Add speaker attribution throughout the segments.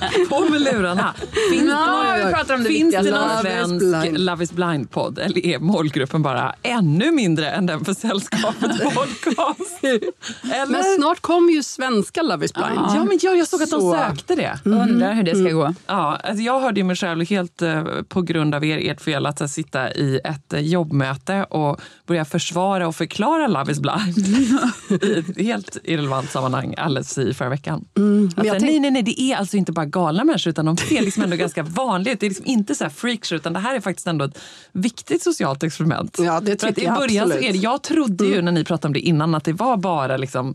Speaker 1: På med lurarna. Finns någon,
Speaker 2: vi pratar om det
Speaker 1: finns det någon
Speaker 2: Love is
Speaker 1: svensk
Speaker 2: blind.
Speaker 1: Love is blind-podd? Eller är målgruppen bara ännu mindre än den för Sällskapet podcast? Eller?
Speaker 2: Men snart kommer ju svenska Love is blind.
Speaker 1: Ja, men jag, jag såg att de
Speaker 2: Så-
Speaker 1: sökte det.
Speaker 2: Undrar hur det ska gå.
Speaker 1: Ja, alltså jag hörde mig själv helt eh, på grund av er, ert fel att sitta i ett eh, jobbmöte och börja försvara och förklara Love is blind i ett helt irrelevant sammanhang alldeles i förra veckan.
Speaker 2: men
Speaker 1: Att,
Speaker 2: jag
Speaker 1: nej, nej, nej, det är alltså inte bara galna människor utan de ser liksom ändå ganska vanligt Det är liksom inte så här freakshow utan det här är faktiskt ändå ett viktigt socialt experiment.
Speaker 2: Ja, det tycker
Speaker 1: I
Speaker 2: jag
Speaker 1: början så
Speaker 2: absolut.
Speaker 1: är det, jag trodde ju när ni pratade om det innan att det var bara liksom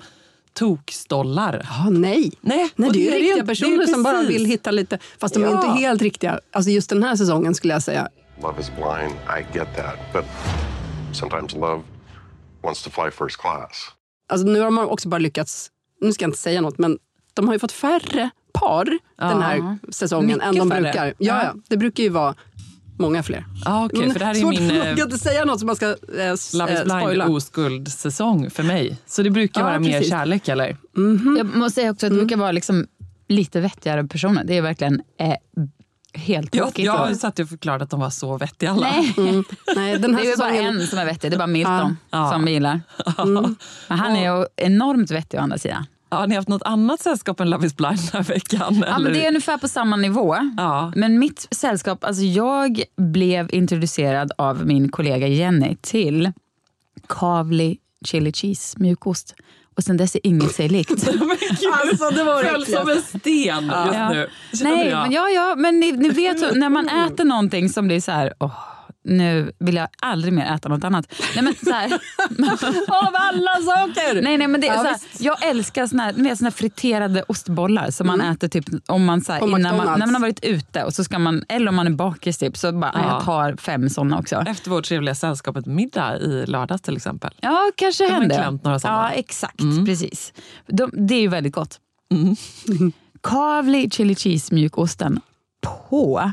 Speaker 1: tokstollar.
Speaker 2: Ja, nej.
Speaker 1: Nej,
Speaker 2: Nej, det är ju riktiga personer
Speaker 1: Det är
Speaker 2: som bara
Speaker 1: precis.
Speaker 2: vill hitta lite, fast de är
Speaker 1: Ja.
Speaker 2: inte helt riktiga. Alltså just den här säsongen skulle jag säga.
Speaker 3: Love is blind. I get that. But sometimes love wants to fly first class.
Speaker 2: Alltså nu har de också bara lyckats, nu ska jag inte säga något, men de har ju fått färre par den här säsongen
Speaker 1: Mycket
Speaker 2: än de
Speaker 1: färre.
Speaker 2: brukar. Ja,
Speaker 1: Ja.
Speaker 2: ja, det brukar ju vara många fler.
Speaker 1: Ja, okej,
Speaker 2: Men
Speaker 1: för det här är
Speaker 2: svårt
Speaker 1: min eh,
Speaker 2: att inte säga något som man ska eh, s-
Speaker 1: Love is
Speaker 2: eh,
Speaker 1: blind
Speaker 2: spoila.
Speaker 1: oskuld-säsong för mig. Så det brukar
Speaker 2: Ja,
Speaker 1: vara mer
Speaker 2: precis.
Speaker 1: kärlek, eller?
Speaker 4: Jag måste säga också att det brukar vara liksom lite vettigare personer. Det är verkligen eh, helt
Speaker 1: Jag,
Speaker 4: tokigt.
Speaker 1: jag satt och förklarade att de var så vettiga alla.
Speaker 4: Nej,
Speaker 2: Nej, den
Speaker 4: det
Speaker 2: här
Speaker 4: är ju bara
Speaker 2: säsongen,
Speaker 4: en som är vettig. Det är bara Milton
Speaker 1: Ja.
Speaker 4: som vi gillar. Men han är ju enormt vettig å andra sidan.
Speaker 1: Har ni haft något annat sällskap än Love is blind den här veckan?
Speaker 4: Ja, men
Speaker 1: eller?
Speaker 4: det är ungefär på samma nivå.
Speaker 1: Ja.
Speaker 4: Men mitt sällskap, alltså jag blev introducerad av min kollega Jenny till Kavli chili cheese mjukost. Och sen dess är inget sig likt.
Speaker 2: Alltså det var
Speaker 1: Föll som en sten just
Speaker 4: Ja.
Speaker 1: nu. känner
Speaker 4: Nej,
Speaker 1: jag.
Speaker 4: men ja, ja, men ni, ni vet när man äter någonting som blir så här, åh, nu vill jag aldrig mer äta något annat. Nej, men så här,
Speaker 2: Av alla saker!
Speaker 4: nej, nej, men det
Speaker 2: Ja,
Speaker 4: så här, jag älskar såna här, såna här friterade ostbollar som man äter typ om man, så här, innan man, när man har varit ute och så ska man, eller om man är bakis typ, så bara,
Speaker 1: Ja.
Speaker 4: jag tar fem såna också.
Speaker 1: Efter vårt trevliga sällskapet middag i lördags till exempel.
Speaker 4: Ja, kanske
Speaker 1: man
Speaker 4: hände.
Speaker 1: klämt några såna.
Speaker 4: Ja, exakt. Precis. De, det är ju väldigt gott. Kavli chili cheese mjukosten på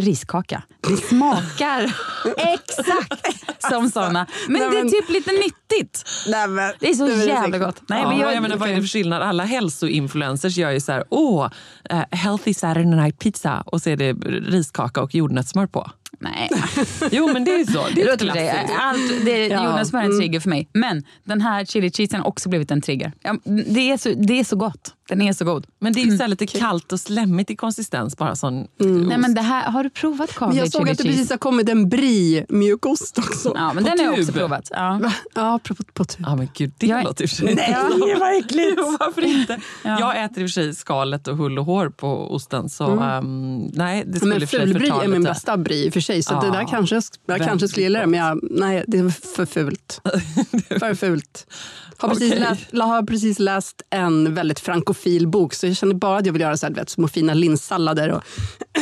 Speaker 4: riskaka. Det smakar exakt som såna. Men
Speaker 2: Nej,
Speaker 4: det är typ lite nyttigt.
Speaker 2: Nej, men,
Speaker 4: Det är så
Speaker 2: det
Speaker 4: jävla gott. Nej,
Speaker 1: ja,
Speaker 4: men
Speaker 1: jag,
Speaker 4: jag,
Speaker 1: menar, vad är det för skillnad? Alla hälsoinfluencers gör ju så här, åh, eh, healthy Saturday night pizza och så är det riskaka och jordnötssmör på.
Speaker 4: Nej,
Speaker 1: Jo, men det är ju så. Det
Speaker 4: det
Speaker 1: är
Speaker 4: dig.
Speaker 1: klassiskt.
Speaker 4: Allt, det,
Speaker 2: Ja,
Speaker 4: jordnötssmör är en trigger för mig. Men den här chili cheesen har också blivit en trigger. Ja, det, är så, det är så gott. Den är så god.
Speaker 1: Men det är ju så här lite kallt och slemmigt i konsistens. Bara sån
Speaker 4: Nej, men det här, har du provat
Speaker 2: Men
Speaker 4: kavli
Speaker 2: jag såg
Speaker 4: chili
Speaker 2: att det precis har kommit en brie-mjukost också.
Speaker 4: Ja, men
Speaker 1: På
Speaker 4: den har jag också
Speaker 1: tub.
Speaker 4: provat. Ja.
Speaker 2: Ja, på, på typ.
Speaker 1: Ja men gud, det
Speaker 4: Jag-
Speaker 1: låter i och för sig...
Speaker 2: Nej, vad äckligt!
Speaker 1: Jo, varför inte?
Speaker 4: Ja.
Speaker 1: Jag äter i och för sig skalet och hull och hår på osten. Så ehm, nej, det skulle
Speaker 2: Men fulbrie är min bästa brie i och för sig. Så
Speaker 1: Ja,
Speaker 2: det där kanske, jag kanske skulle gilla det, men jag, nej, det är för fult. för fult. Har precis,
Speaker 1: Okej.
Speaker 2: läst, har precis läst en väldigt frankofil bok, så jag känner bara att jag vill göra så här, vet, små fina linssallader och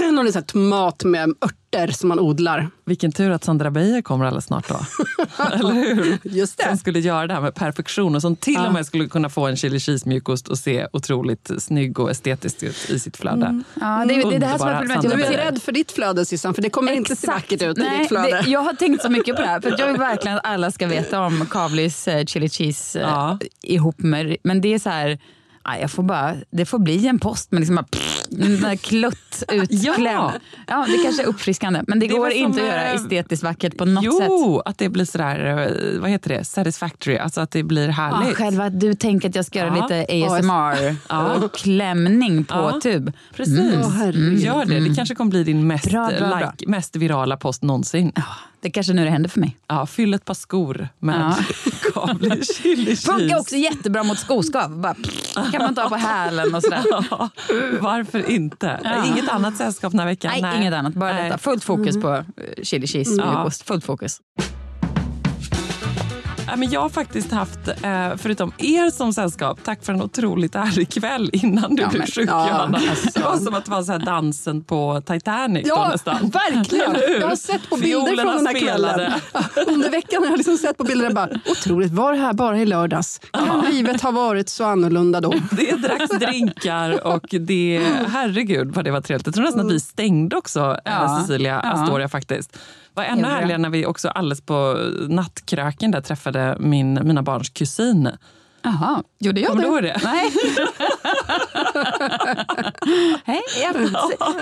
Speaker 2: någon så här tomat med örter som man odlar.
Speaker 1: Vilken tur att Sandra Beijer kommer alldeles snart då. Eller hur?
Speaker 2: Just det.
Speaker 1: Som skulle göra det här med perfektion och som till och med skulle kunna få en chili cheese mjukost och se otroligt snygg och estetisk ut i sitt flöde.
Speaker 4: Ja, det, det är det här som är problemet.
Speaker 2: Du är rädd för ditt flöde Sissan, för det kommer inte se vackert ut i
Speaker 4: Nej,
Speaker 2: ditt flöde.
Speaker 4: Det, jag har tänkt så mycket på det här. För jag vill verkligen att alla ska veta om Kavlis eh, chili cheese eh,
Speaker 1: Ja.
Speaker 4: ihop med... Men det är så här... ja, Jag får bara, det får bli en post med liksom bara, pff, där klutt utklämd.
Speaker 1: Ja.
Speaker 4: Ja. det kanske är uppfriskande. Men det,
Speaker 1: Det
Speaker 4: går inte att göra
Speaker 1: eh,
Speaker 4: estetiskt vackert på något sätt.
Speaker 1: Jo, att det blir sådär, eh, vad heter det, satisfactory, alltså att det blir
Speaker 4: Ja,
Speaker 1: härligt.
Speaker 4: själva att du tänker att jag ska göra
Speaker 1: Ja.
Speaker 4: lite ASMR,
Speaker 1: Ja.
Speaker 4: klämning på
Speaker 1: Ja.
Speaker 4: tub.
Speaker 1: Precis,
Speaker 2: Åh, herregud.
Speaker 1: gör det. Det kanske kommer bli din mest,
Speaker 4: Bra, bra, bra.
Speaker 1: like, mest virala post någonsin.
Speaker 4: Det kanske nu det händer för mig.
Speaker 1: Ja, fyll ett par skor med
Speaker 4: Ja.
Speaker 1: Chili cheese.
Speaker 4: Funkar också jättebra mot skoskav. Bara, pff, kan man ta på hälen och sådär.
Speaker 1: Ja, varför inte?
Speaker 4: Ja.
Speaker 1: Inget annat sällskap den här veckan?
Speaker 4: Nej, inget annat. Bara
Speaker 1: Nej.
Speaker 4: detta. Fullt fokus på eh, chili cheese.
Speaker 1: Ja.
Speaker 4: mjukost. Fullt fokus.
Speaker 1: Ja, men jag har faktiskt haft, eh, förutom er som sällskap, tack för en otroligt härlig kväll innan du
Speaker 4: Ja,
Speaker 1: blev sjuk
Speaker 2: ja,
Speaker 1: Johanna.
Speaker 2: alltså.
Speaker 1: Det var som att det var så dansen på Titanic då,
Speaker 2: Ja,
Speaker 1: nästan.
Speaker 2: verkligen. Jag har sett på bilder
Speaker 1: Fiolerna
Speaker 2: från den här
Speaker 1: spelade.
Speaker 2: kvällen. Under veckan har jag liksom sett på bilder bara, otroligt, var det här bara i lördags? Kan livet ha varit så annorlunda då?
Speaker 1: Det dracks drinkar och det, herregud vad det var trevligt. Jag tror nästan att vi stängde också
Speaker 4: ja,
Speaker 1: Cecilia. Astoria faktiskt. Var ännu härligare när vi också alldeles på nattkröken där träffade min, mina barns kusin.
Speaker 4: Jaha, gjorde jag
Speaker 1: Kommer
Speaker 4: det?
Speaker 1: du det?
Speaker 4: Nej. Hej. Jag,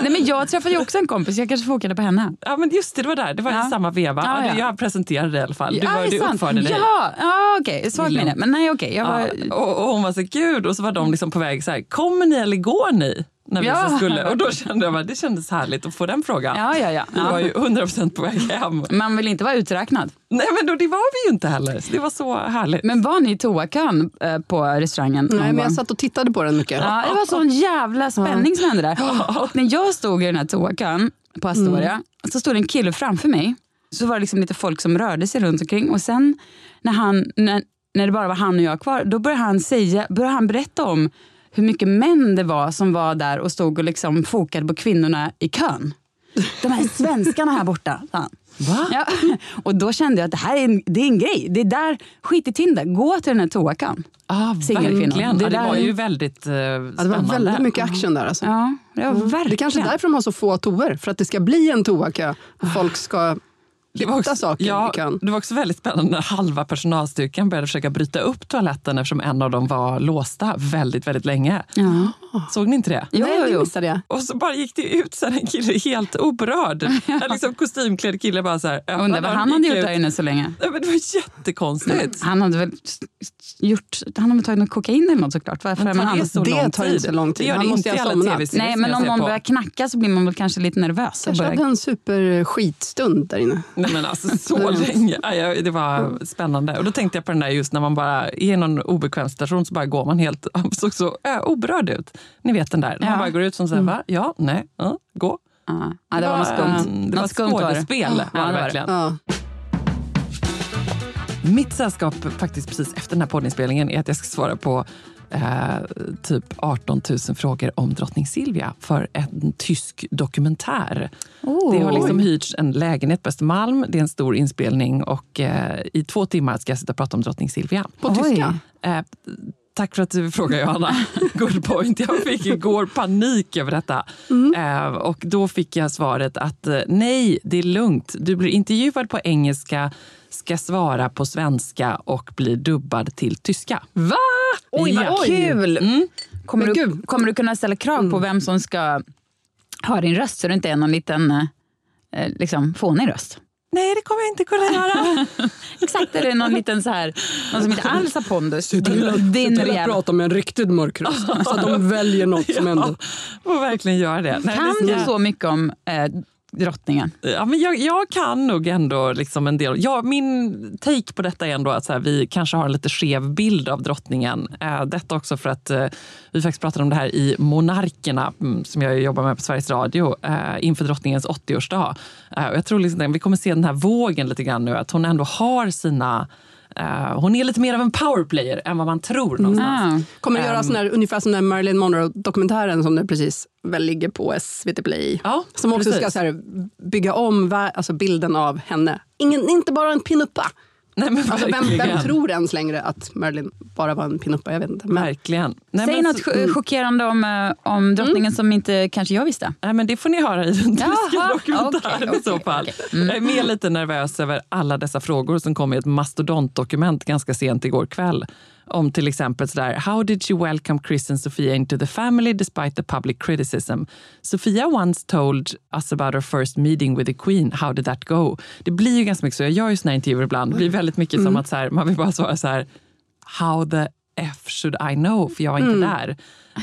Speaker 4: nej, men jag träffade ju också en kompis, jag kanske får på henne.
Speaker 1: Ja men just det, det var där. Det var
Speaker 4: Ja.
Speaker 1: i samma veva.
Speaker 4: Ja,
Speaker 1: Ja,
Speaker 4: ja.
Speaker 1: Jag presenterade dig i alla fall. Du,
Speaker 4: Ja,
Speaker 1: var, du
Speaker 4: sant.
Speaker 1: uppförde dig.
Speaker 4: Ja, ja okej. Svagt
Speaker 1: Lilla.
Speaker 4: minne. Men nej, okej. Jag var...
Speaker 1: Ja, och, och hon var så gud och så var de liksom på väg så här, kommer ni eller går ni? När vi
Speaker 4: Ja.
Speaker 1: så skulle. Och då kände jag att det kändes härligt att få den frågan.
Speaker 4: Ja, ja, ja.
Speaker 1: Vi var ju 100% på väg hem.
Speaker 4: Man vill inte vara uträknad.
Speaker 1: Nej men då, det var vi ju inte heller. Så det var så härligt.
Speaker 4: Men var ni i toakön eh, på restaurangen?
Speaker 2: Nej, men jag satt och tittade på den mycket.
Speaker 4: Ja, det var sån jävla spänning som hände där. Och när jag stod i den här toakön på Astoria så stod det en kille framför mig. Så var det liksom lite folk som rörde sig runt omkring. Och sen när, han, när, när det bara var han och jag kvar, då började han, säga, började han berätta om hur mycket män det var som var där och stod och liksom fokade på kvinnorna i kön. De här svenskarna här borta, sa han.
Speaker 1: Va?
Speaker 4: Ja, och då kände jag att det här är en, det är en grej. Det är där, skit i Tinder, gå till den här toakön.
Speaker 1: Ah, verkligen.
Speaker 4: Det
Speaker 1: Det,
Speaker 4: där
Speaker 1: ja, det var ju väldigt eh,
Speaker 2: Ja, det
Speaker 1: spännande.
Speaker 2: var väldigt mycket action där. Alltså.
Speaker 4: Ja, det var verkligen.
Speaker 2: Det är kanske är därför de har så få toor, för att det ska bli en toakö och folk ska hitta
Speaker 1: också,
Speaker 2: saker
Speaker 1: ja,
Speaker 2: i kön.
Speaker 1: Det var också väldigt spännande när halva personalstyrkan började försöka bryta upp toaletten eftersom en av dem var låsta väldigt, väldigt länge.
Speaker 4: Ja.
Speaker 1: Såg ni inte det?
Speaker 4: Jo,
Speaker 2: Nej,
Speaker 4: jo,
Speaker 2: missade jag.
Speaker 1: Och så bara gick det ut så en kille helt oberörd. En liksom kostymklädd kille bara så här.
Speaker 4: Undrar vad han hade gjort där inne så länge.
Speaker 1: Nej, men det var jättekonstigt.
Speaker 4: Han hade väl gjort, han hade tagit något kokain eller något såklart. Varför
Speaker 1: Men
Speaker 4: är man
Speaker 1: tar det
Speaker 4: han?
Speaker 1: så
Speaker 2: Det
Speaker 1: lång
Speaker 2: tar
Speaker 1: tid?
Speaker 2: inte så lång tid.
Speaker 1: Det gör
Speaker 2: Han
Speaker 1: det
Speaker 2: måste
Speaker 1: inte i alla tv-serier
Speaker 4: Nej, men om någon
Speaker 1: på.
Speaker 4: börjar knacka så blir man väl kanske lite nervös.
Speaker 2: Kanske
Speaker 4: börjar-
Speaker 2: hade en superskitstund där inne.
Speaker 1: Men alltså så länge. Ja, det var spännande. Och då tänkte jag på den där just när man bara är i någon obekväm station så bara går man helt, såg så oberörd ut. Ni vet den där, när
Speaker 4: Ja.
Speaker 1: man bara går ut som säger va? Ja, nej, ja, gå.
Speaker 4: Ja, ja, det var något skumt.
Speaker 1: Det var
Speaker 4: skumt
Speaker 1: skådespel var det
Speaker 4: var det.
Speaker 1: verkligen. Mitt sällskap faktiskt precis efter den här poddinspelningen är att jag ska svara på eh, typ 18 000 frågor om drottning Silvia för en tysk dokumentär.
Speaker 4: Oh.
Speaker 1: Det har liksom hyrts en lägenhet på Östermalm. Det är en stor inspelning och eh, i två timmar ska jag sitta och prata om drottning Silvia.
Speaker 2: På
Speaker 4: Oj.
Speaker 2: tyska.
Speaker 1: Eh, tack för att du frågar Johanna. Good point. Jag fick igår panik över detta. Eh, och då fick jag svaret att eh, nej, det är lugnt. Du blir intervjuad på engelska, ska svara på svenska och blir dubbad till tyska.
Speaker 4: Va? Oj, vad
Speaker 1: Ja.
Speaker 4: kul!
Speaker 1: Mm.
Speaker 4: Kommer,
Speaker 2: Men
Speaker 4: du,
Speaker 2: gud.
Speaker 4: kommer du kunna ställa krav på vem som ska ha din röst så det inte är någon liten eh, liksom, fånig röst?
Speaker 1: Nej, det kommer jag inte kunna göra.
Speaker 4: Exakt, eller någon liten så här, någon som inte alls har pondus. Din jävla...
Speaker 2: prata med en riktigt mörk röst, så att de väljer något som ändå...
Speaker 1: Får verkligen göra det. Nej,
Speaker 4: Kan
Speaker 1: det ska-
Speaker 4: du så mycket om eh, drottningen?
Speaker 1: Ja, men jag, jag kan nog ändå liksom en del. Ja, min take på detta är ändå att så här, vi kanske har en lite skev bild av drottningen. Eh, detta också för att eh, vi faktiskt pratade om det här i Monarkerna mm, som jag jobbar med på Sveriges Radio eh, inför drottningens 80-årsdag. Eh, jag tror liksom, vi kommer se den här vågen lite grann nu, att hon ändå har sina Eh, hon är lite mer av en powerplayer än vad man tror någonstans.
Speaker 4: Ah.
Speaker 2: Kommer att göra
Speaker 1: Ehm.
Speaker 2: sån här, ungefär som den Marilyn Monroe-dokumentären som nu precis väl ligger på SVT Play.
Speaker 1: Ja,
Speaker 2: som också
Speaker 1: precis.
Speaker 2: ska så här, bygga om alltså bilden av henne. Ingen, inte bara en pinuppa.
Speaker 1: Nej, men
Speaker 2: Alltså, vem, vem tror ens längre att Marilyn bara var en pinuppa? Jag vet inte. Men,
Speaker 1: Verkligen. Nej,
Speaker 4: Säg
Speaker 1: men
Speaker 4: något
Speaker 1: så-
Speaker 4: ch- chockerande om, eh, om drottningen som inte kanske jag visste.
Speaker 1: Nej, men det får ni höra i den tyska dokumentären
Speaker 4: okej,
Speaker 1: i så fall.
Speaker 4: okej. Mm.
Speaker 1: Jag är mer lite nervös över alla dessa frågor som kom i ett mastodontdokument ganska sent igår kväll. Om till exempel sådär, how did she welcome Chris and Sofia into the family despite the public criticism? Sofia once told us about her first meeting with the Queen. How did that go? Det blir ju ganska mycket så. Jag gör ju här intervjuer ibland. Det blir väldigt mycket som att så här, man vill bara svara så här, how the F should I know? För jag var inte där.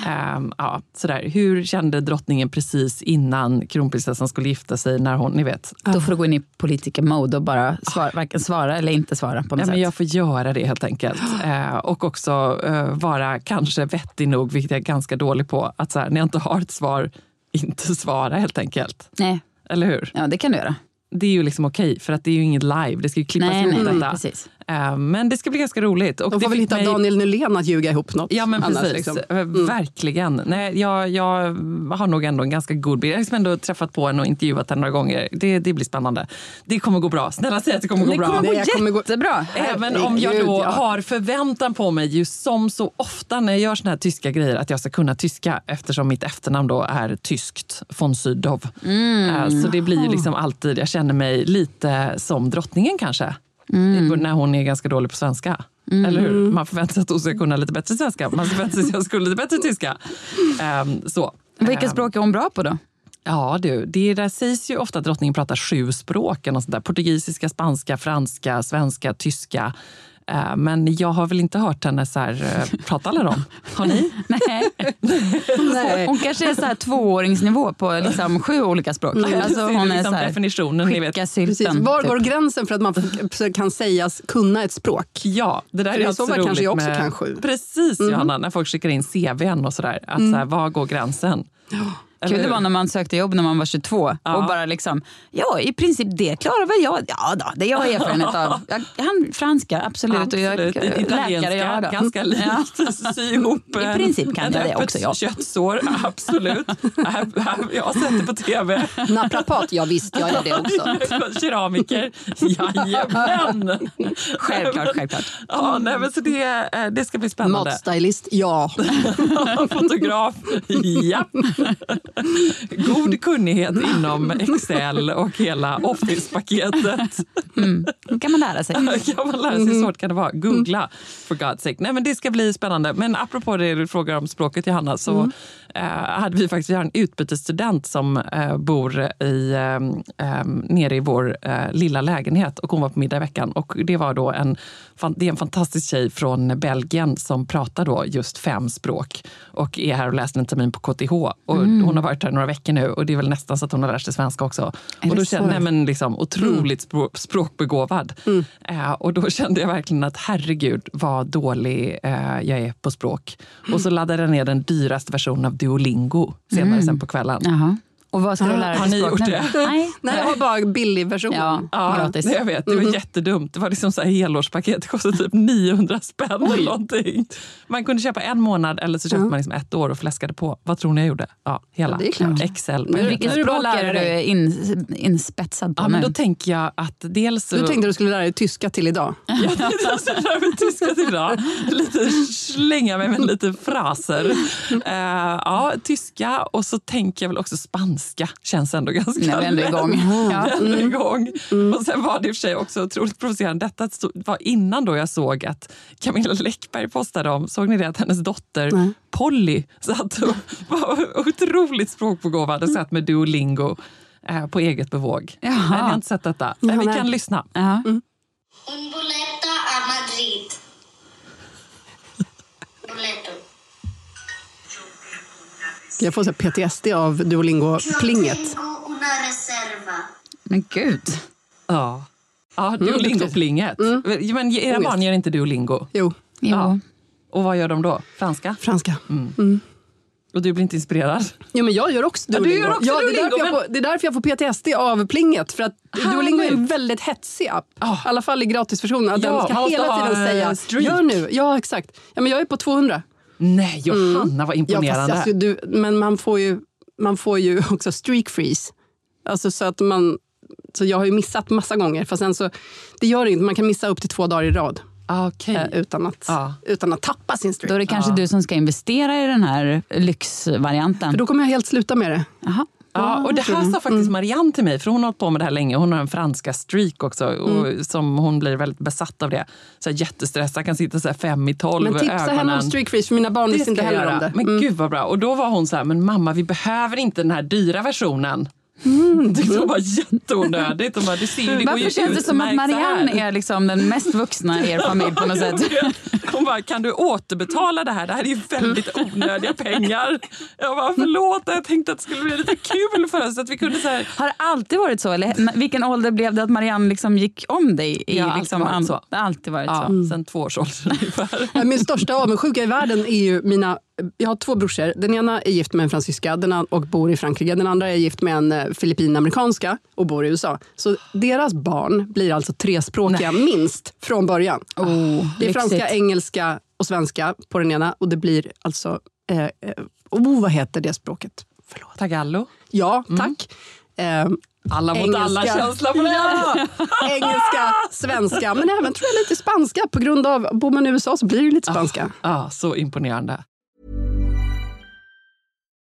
Speaker 1: Ehm, ja, sådär. Hur kände drottningen precis innan kronprinsessan skulle gifta sig? när hon, ni vet.
Speaker 4: Då får du gå in i politiker-mode och bara svara, varken svara eller inte svara på något
Speaker 1: Ja, men
Speaker 4: sätt.
Speaker 1: jag får göra det helt enkelt. Eh, och också eh, vara kanske vettig nog, vilket jag är ganska dålig på, att så här, när jag inte har ett svar, inte svara helt enkelt.
Speaker 4: Nej,
Speaker 1: Eller hur?
Speaker 4: ja, det kan du göra.
Speaker 1: Det är ju liksom okej, för att det är ju inget live. Det ska ju klippas
Speaker 4: Nej,
Speaker 1: ihop
Speaker 4: nej, nej,
Speaker 1: detta.
Speaker 4: precis.
Speaker 1: Eh, men det ska bli ganska roligt. Och
Speaker 2: de får väl hitta
Speaker 1: mig-
Speaker 2: Daniel Nylén att ljuga ihop något.
Speaker 1: Ja men
Speaker 2: annars,
Speaker 1: precis,
Speaker 2: liksom.
Speaker 1: Eh, verkligen. Nej, jag, jag har nog ändå en ganska god bild. Jag har liksom ändå träffat på henne och intervjuat henne några gånger. Det, det blir spännande. Det kommer gå bra. Snälla säg att det kommer gå
Speaker 4: Det
Speaker 1: bra.
Speaker 4: kommer gå
Speaker 2: Det kommer gå-
Speaker 4: jättebra.
Speaker 1: Även om jag då
Speaker 2: ja.
Speaker 1: har förväntan på mig, ju som så ofta när jag gör såna här tyska grejer, att jag ska kunna tyska eftersom mitt efternamn då är tyskt, von Sydow. Eh, Så det blir ju liksom alltid, jag känner mig lite som drottningen kanske. När hon är ganska dålig på svenska. Eller hur? Man förväntar sig att hon ska kunna lite bättre svenska. Man förväntar sig att jag skulle lite bättre tyska. Ehm, så.
Speaker 4: Vilka
Speaker 1: Ehm,
Speaker 4: språk är hon bra på då?
Speaker 1: Ja du, det där sägs ju ofta att drottningen pratar sju språk. Och sånt där. Portugisiska, spanska, franska, svenska, tyska. Eh, Men jag har väl inte hört henne så här, eh, prata alla dem. Har ni?
Speaker 4: Nej.
Speaker 2: Nej.
Speaker 4: Hon kanske är så här tvååringsnivå på liksom sju olika språk. Alltså
Speaker 1: Det är
Speaker 4: hon är
Speaker 1: liksom
Speaker 4: så här,
Speaker 1: definitionen. Ni vet.
Speaker 2: Precis.
Speaker 4: sylten.
Speaker 2: Var
Speaker 4: typ.
Speaker 2: går gränsen för att man kan sägas kunna ett språk?
Speaker 1: Ja, det där
Speaker 2: För
Speaker 1: är alltså
Speaker 2: så
Speaker 1: roligt
Speaker 2: kanske jag också
Speaker 1: med,
Speaker 2: kan sju.
Speaker 1: Precis Johanna, när folk skickar in CVn och sådär. Att så här, var går gränsen? Eller
Speaker 4: Kul det var när man sökte jobb när man var 22
Speaker 1: Ja.
Speaker 4: och bara liksom, ja i princip det klarar väl jag. Ja då, det jag har erfarenhet av. Jag kan franska, absolut. Och jag,
Speaker 1: Absolut.
Speaker 4: läkare,
Speaker 1: Italienska,
Speaker 4: ja då.
Speaker 1: ganska likt.
Speaker 4: Ja.
Speaker 1: Sy ihop
Speaker 4: I
Speaker 1: en-
Speaker 4: princip kan jag det också, ja.
Speaker 1: köttsår, absolut. Jag har sett det på tv.
Speaker 2: Naprapat, ja visst, jag är det också.
Speaker 1: Keramiker, jajamän.
Speaker 4: Självklart, självklart.
Speaker 1: Ja, nej, men så det, eh, det ska bli spännande.
Speaker 2: Matstylist, ja.
Speaker 1: Fotograf, ja. God kunnighet inom Excel och hela Office-paketet.
Speaker 4: Det kan man lära sig.
Speaker 1: kan man lära sig, hur svårt kan det vara? Googla, for God's sake. Nej, men det ska bli spännande. Men apropå det du frågar om språket, Johanna, så eh, hade vi faktiskt vi har en utbytesstudent som eh, bor i, eh, nere i vår lilla lägenhet och hon var på middag i veckan. Och det, var då en, det är en fantastisk tjej från Belgien som pratar då just fem språk och är här och läser en termin på KTH. Och Hon har varit här några veckor nu och det är väl nästan så att hon har lärt sig svenska också.
Speaker 4: Är
Speaker 1: och då känner, nej, men liksom, otroligt språ, språkbegåvad. Eh, och då kände jag verkligen att herregud vad dålig eh, jag är på språk. Och så laddade jag ner den dyraste versionen av Duolingo senare sen på kvällen.
Speaker 4: Jaha. Och vad ska du lära dig
Speaker 1: Har ni
Speaker 4: språk
Speaker 1: gjort det?
Speaker 4: Nej.
Speaker 2: Nej, jag har bara billig version.
Speaker 4: Ja,
Speaker 1: Ja,
Speaker 4: gratis.
Speaker 1: det jag vet. Det var jättedumt. Det var liksom så här helårspaket. Det kostade typ 900 spänn eller någonting. Man kunde köpa en månad eller så köpte man liksom ett år och fläskade på. Vad tror ni jag gjorde? Ja, hela.
Speaker 2: Ja, det är klart.
Speaker 1: Excel.
Speaker 2: Nu-
Speaker 4: Vilket språk är
Speaker 2: lära
Speaker 4: du in, inspetsad på
Speaker 1: Ja,
Speaker 4: nu?
Speaker 1: men då tänker jag att dels...
Speaker 2: Du tänkte du skulle lära dig tyska till idag.
Speaker 1: Jag tänkte jag skulle lära mig tyska till idag. Lite slänga mig med lite fraser. Eh, ja, tyska och så tänker jag väl också spanska. Känns ändå ganska
Speaker 4: vi ändå igång. Ja.
Speaker 1: ändå igång. Och sen var det i och för sig också otroligt provocerande. Detta var innan då jag såg att Camilla Läckberg postade om, såg ni det? Att hennes dotter
Speaker 2: Nej.
Speaker 1: Polly satt och var otroligt språkbegåvad och satt med Duolingo eh, på eget bevåg.
Speaker 4: Jaha.
Speaker 1: Nej, ni har inte sett detta? Nej, vi
Speaker 2: nej.
Speaker 1: kan lyssna.
Speaker 4: Ja.
Speaker 5: Un
Speaker 2: Jag får så här PTSD av Duolingo-plinget.
Speaker 4: Men gud.
Speaker 1: Ja. Ja, Duolingo-plinget. Men era
Speaker 2: Oh,
Speaker 1: barn gör inte Duolingo?
Speaker 2: Jo,
Speaker 4: Jo.
Speaker 1: Ja. Och vad gör de då? Franska?
Speaker 2: franska.
Speaker 1: Och du blir inte inspirerad?
Speaker 2: Jo, men jag gör också
Speaker 1: Ja, du
Speaker 2: Duolingo.
Speaker 1: gör också
Speaker 2: ja, det, är
Speaker 1: Duolingo,
Speaker 2: därför jag
Speaker 1: men-
Speaker 2: får, det är därför jag får PTSD av plinget. För att Duolingo är en väldigt hetsig app.
Speaker 1: Ah.
Speaker 2: I alla fall i gratisversionen. Att
Speaker 1: Ja,
Speaker 2: den ska hela tiden säga gör nu. Ja, exakt. Ja, men jag är på 200.
Speaker 1: Nej, Johanna vad
Speaker 2: Ja, fast,
Speaker 1: imponerande.
Speaker 2: alltså, du, men man får, ju, man får ju också streak freeze. Alltså så att man... Så jag har ju missat massa gånger. Fast sen så, det gör inget, man kan missa upp till två dagar i rad
Speaker 1: Ah, Okej.
Speaker 2: eh, utan, att,
Speaker 1: Ja.
Speaker 2: utan att tappa sin streak.
Speaker 4: Då är det kanske du som ska investera i den här lyxvarianten.
Speaker 2: För då kommer jag helt sluta med det.
Speaker 4: Jaha.
Speaker 1: Ja, och det här sa faktiskt Marianne till mig, för hon har hållit på med det här länge. Hon har en franska streak också, och som hon blir väldigt besatt av det. Så här jättestressad, kan sitta så fem i tolv,
Speaker 2: Men tipsa
Speaker 1: ögonen.
Speaker 2: henne om streak freeze för mina barn visste inte heller om det.
Speaker 1: Men
Speaker 2: Mm.
Speaker 1: gud vad bra. Och då var hon så här, men mamma vi behöver inte den här dyra versionen.
Speaker 2: Mm.
Speaker 1: Det var jätteonödigt. Och bara, det ser, det går
Speaker 4: Varför känns det som att. Marianne är liksom den mest vuxna i er familj på något sätt?
Speaker 1: Hon bara, kan du återbetala det här? Det här är ju väldigt onödiga pengar. Jag bara, förlåt, jag tänkte att det skulle bli lite kul för oss. Så att vi kunde så här,
Speaker 4: Har det alltid varit så? Eller vilken ålder blev det att Marianne liksom gick om dig? I
Speaker 1: Ja, alltid
Speaker 4: liksom
Speaker 1: varit
Speaker 4: an-
Speaker 1: så.
Speaker 4: Alltid varit
Speaker 1: ja,
Speaker 4: så.
Speaker 1: sen två års ålder ungefär.
Speaker 2: Ja, Min största avundsjuka i världen är ju mina... Jag har två brorsor. Den ena är gift med en fransyska och bor i Frankrike. Den andra är gift med en eh, filippinamerikanska och bor i USA. Så deras barn blir alltså trespråkiga minst från början.
Speaker 4: Oh,
Speaker 2: det är
Speaker 4: lyxigt.
Speaker 2: franska, engelska och svenska på den ena och det blir alltså... Eh, eh, oh, vad heter det språket? Förlåt.
Speaker 1: Tagallo.
Speaker 2: Ja, tack. Eh,
Speaker 1: Alla mot alla känsla på det.
Speaker 2: Ja, engelska, svenska, men även tror jag lite spanska. På grund av, bor man i USA så blir det lite spanska.
Speaker 1: Ja, så imponerande.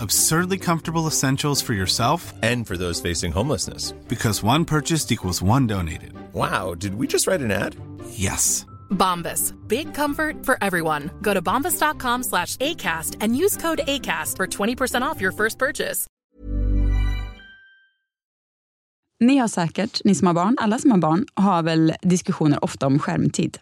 Speaker 6: Absurdly comfortable essentials for yourself
Speaker 7: And for those facing homelessness.
Speaker 6: because one purchased equals one donated.
Speaker 7: Wow, did we just write an ad?
Speaker 6: Yes.
Speaker 8: Bombas. Big comfort for everyone. Go to bombas.com slash ACAST and use code ACAST for 20% off your first purchase.
Speaker 4: Ni har säkert, ni som har barn, alla som har barn, har väl diskussioner ofta om skärmtid.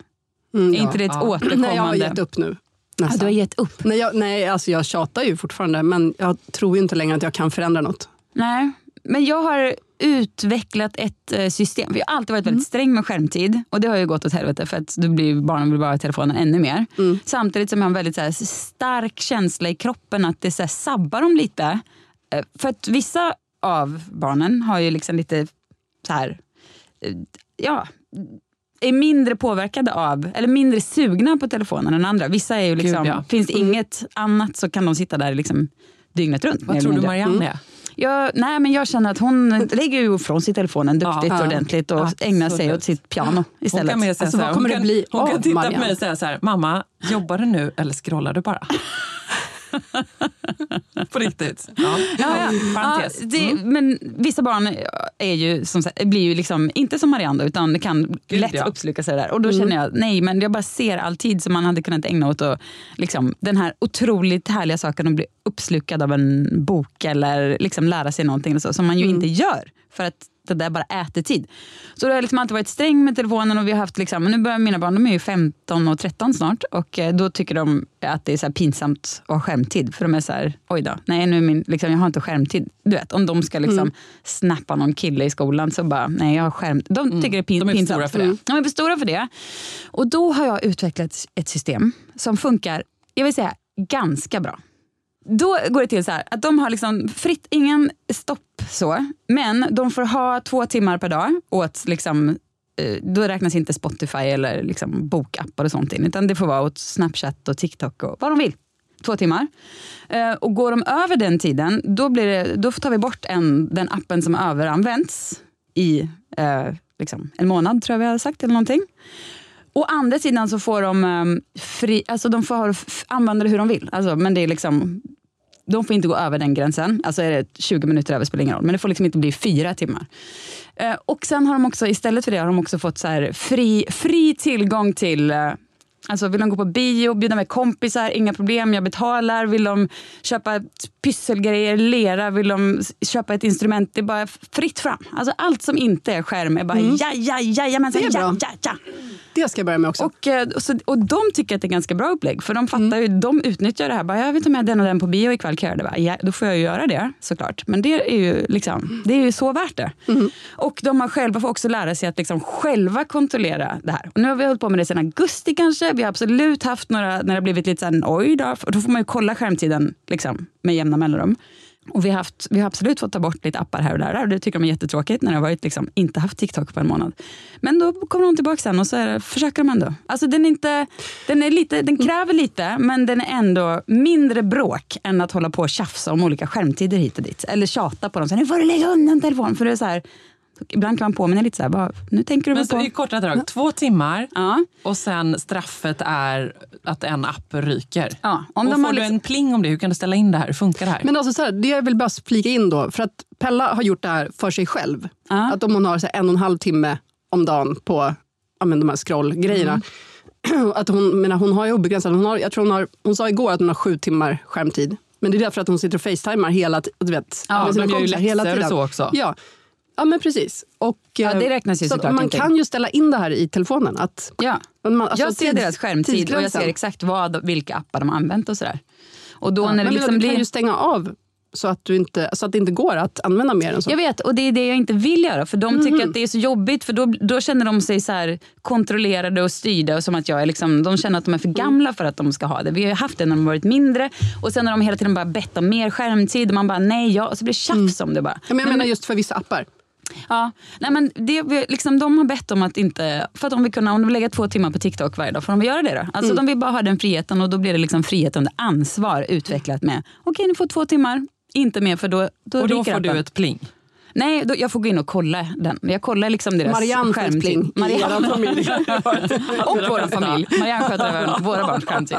Speaker 2: Mm,
Speaker 4: Är inte det ett återkommande...
Speaker 2: Nej, jag har gett upp nu.
Speaker 4: Ja, du har gett upp?
Speaker 2: Nej, jag, nej alltså jag tjatar ju fortfarande, men jag tror ju inte längre att jag kan förändra något.
Speaker 4: Nej, men jag har utvecklat ett eh, system. Jag har alltid varit väldigt sträng med skärmtid och det har ju gått åt helvete för att då blir barnen vill bara ha telefonen ännu mer. Samtidigt som jag har en väldigt så här, stark känsla i kroppen att det så här, sabbar dem lite. Eh, För att vissa av barnen har ju liksom lite så här, eh, ja, är mindre påverkade av, eller mindre sugna på telefonen än andra. Vissa är ju liksom,
Speaker 1: Gud, ja.
Speaker 4: finns det inget annat så kan de sitta där liksom dygnet runt.
Speaker 1: Vad tror du. Marianne är?
Speaker 4: Jag, nej, men jag känner att hon lägger ju ifrån sig telefonen duktigt
Speaker 1: Ja.
Speaker 4: ordentligt och
Speaker 1: Absolut.
Speaker 4: ägnar sig åt sitt piano
Speaker 1: Hon
Speaker 4: istället.
Speaker 1: kan, mer säga
Speaker 2: Alltså, vad kommer
Speaker 1: hon
Speaker 2: det
Speaker 1: kan,
Speaker 2: bli
Speaker 1: hon kan titta på
Speaker 2: Marianne?
Speaker 1: mig och säga så här, mamma, jobbar du nu eller scrollar du bara? på riktigt. Ja.
Speaker 4: Ja, ja. Ja, det, Men vissa barn är ju, som blir ju liksom, inte som Marianne utan kan lätt
Speaker 1: ja.
Speaker 4: uppsluka sig där. Och då känner jag, nej men jag bara ser all tid som man hade kunnat ägna åt och, liksom, den här otroligt härliga saken att bli uppslukad av en bok eller liksom lära sig någonting så, som man ju inte gör. För att det där bara äter tid. Så då har jag liksom alltid varit sträng med telefonen och vi har haft, liksom, nu börjar mina barn, de är ju 15 och 13 snart och eh, då tycker de att det är så pinsamt att ha skärmtid. För de är så här, oj då, nej nu är min, liksom, jag har inte skärmtid. Du vet, om de ska liksom snappa någon kille i skolan så bara, nej jag har skärm. De tycker det är pin,
Speaker 1: De är för
Speaker 4: pinsamt.
Speaker 1: stora för det.
Speaker 4: Mm. De är för stora för det. Och då har jag utvecklat ett system som funkar, jag vill säga ganska bra. då går det till så här att de har liksom fritt, ingen stopp så, men de får ha två timmar per dag åt liksom eh, då räknas inte Spotify eller liksom bokappar och sånt in, utan det får vara åt Snapchat och TikTok och vad de vill. Två timmar. Eh, och går de över den tiden, då, blir det, då tar vi bort en, den appen som överanvänds i eh, liksom en månad, tror jag vi har sagt. eller någonting. Å andra sidan så får de eh, fri, alltså de får använda det hur de vill. Alltså, men det är liksom, de får inte gå över den gränsen. Alltså är det 20 minuter över spelar ingen roll. Men det får liksom inte bli fyra timmar. Eh, och sen har de också, istället för det har de också fått så här fri, fri tillgång till eh, Alltså vill de gå på bio, bjuda med kompisar, inga problem, jag betalar. Vill de köpa pysselgrejer, lera, vill de köpa ett instrument, det är bara fritt fram. Alltså allt som inte är skärm är bara ja, ja, jajamensan, ja,
Speaker 2: bra.
Speaker 4: ja, ja.
Speaker 2: Det ska jag börja med också.
Speaker 4: Och, eh, och, så, och de tycker att det är ganska bra upplägg. För de fattar ju, de utnyttjar det här. Bara, jag vill ta med den och den på bio ikväll, kan jag det? Bara, Ja, då får jag ju göra det såklart. Men det är ju, liksom, det är ju så värt det. Och de har själva får också lära sig att liksom själva kontrollera det här. Och nu har vi hållit på med det sedan augusti kanske. Vi har absolut haft några, när det har blivit lite såhär, oj då. Då får man ju kolla skärmtiden liksom, med jämna mellanrum. Och vi har, haft, vi har absolut fått ta bort lite appar här och där. Och det tycker de är jättetråkigt när det har varit liksom, inte haft TikTok på en månad. Men då kommer de tillbaka sen och så är det, försöker de ändå. Alltså den, är inte, den, är lite, den kräver lite, men den är ändå mindre bråk än att hålla på och tjafsa om olika skärmtider hit och dit. Eller tjata på dem. Så här, nu får du lägga undan telefonen. För det är så här, ibland kan man påminna lite så här, bara, nu tänker du
Speaker 1: Men så
Speaker 4: på...
Speaker 1: i korta drag, två timmar
Speaker 4: Ja.
Speaker 1: och sen straffet är att en app ryker.
Speaker 4: Ja, om
Speaker 1: och
Speaker 4: de
Speaker 1: får
Speaker 4: har
Speaker 1: du
Speaker 4: liksom-
Speaker 1: en pling om det? Hur kan du ställa in det här? Hur funkar det här?
Speaker 2: Men alltså så här, det jag vill bara flika in då, för att Pella har gjort det här för sig själv. Att om hon har så här, en och en halv timme om dagen på ja, men de här scrollgrejerna. Att hon, menar, hon har ju obegränsat, hon, har, jag tror hon, har, hon sa igår att hon har sju timmar skärmtid. Men det är därför att hon sitter och facetimar hela. Du vet,
Speaker 1: Ja,
Speaker 2: med sina
Speaker 1: de gör ju
Speaker 2: kompisar hela
Speaker 1: läxor och
Speaker 2: tiden.
Speaker 1: så också.
Speaker 2: Ja. Ja, men precis. Och,
Speaker 4: Ja, det
Speaker 2: eh,
Speaker 4: räknas ju
Speaker 2: så
Speaker 4: såklart
Speaker 2: Man
Speaker 4: inte.
Speaker 2: kan ju ställa in det här i telefonen. Att,
Speaker 4: Ja.
Speaker 2: man, alltså
Speaker 4: jag ser
Speaker 2: tids-
Speaker 4: deras skärmtid och jag ser exakt vad, vilka appar de har använt och sådär. Och då
Speaker 2: Ja,
Speaker 4: när det
Speaker 2: men
Speaker 4: liksom
Speaker 2: du
Speaker 4: blir...
Speaker 2: kan ju stänga av så att, du inte, så att det inte går att använda mer än så.
Speaker 4: Jag vet, och det är det jag inte vill göra. För de tycker
Speaker 2: Mhm.
Speaker 4: att det är så jobbigt, för då, då känner de sig så här kontrollerade och styrda. Och som att jag är liksom, de känner att de är för gamla för att de ska ha det. Vi har haft det när de varit mindre. Och sen har de hela tiden bara bett om mer skärmtid. Och man bara, nej, ja. Och så blir det tjafs om det bara.
Speaker 2: Ja, men jag menar just för vissa appar.
Speaker 4: Ja, nej men det, liksom, de har bett om att inte, för att de vill kunna, om de vill lägga två timmar på TikTok varje dag får de väl göra det då. Alltså
Speaker 2: Mm.
Speaker 4: de vill bara ha den friheten och då blir det liksom frihet under ansvar utvecklat med, okej ni får två timmar, inte mer för då, då
Speaker 1: och då får du
Speaker 4: appen.
Speaker 1: ett pling.
Speaker 4: Nej, då, jag får gå in och kolla den. Jag kollar liksom deras
Speaker 2: Marianne
Speaker 4: skärmtid. Marianne.
Speaker 2: familj.
Speaker 4: och vår familj. Marianne sköter även våra barns skärmtid.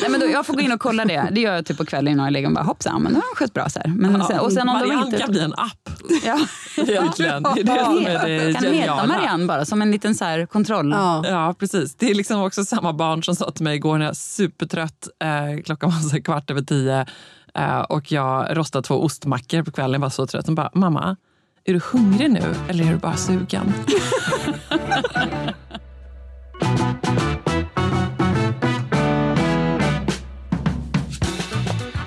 Speaker 4: Nej, men då, jag får gå in och kolla det. Det gör jag typ på kvällen innan jag lägger mig. Bara, hoppsan, men det har skött bra. Så här. Men sen, och sen om de
Speaker 1: Marianne
Speaker 4: inte...
Speaker 1: kan bli en app.
Speaker 4: Ja.
Speaker 1: Egentligen. Det är det som är det
Speaker 4: Kan heta
Speaker 1: geniala.
Speaker 4: Marianne bara, som en liten så här kontroll.
Speaker 1: Ja. precis. Det är liksom också samma barn som sa till mig igår när jag är supertrött, eh, klockan var så kvart över tio Eh, och jag rostade två ostmackor på kvällen. Jag var så trött. Hon bara, mamma, är du hungrig nu eller är du bara sugen?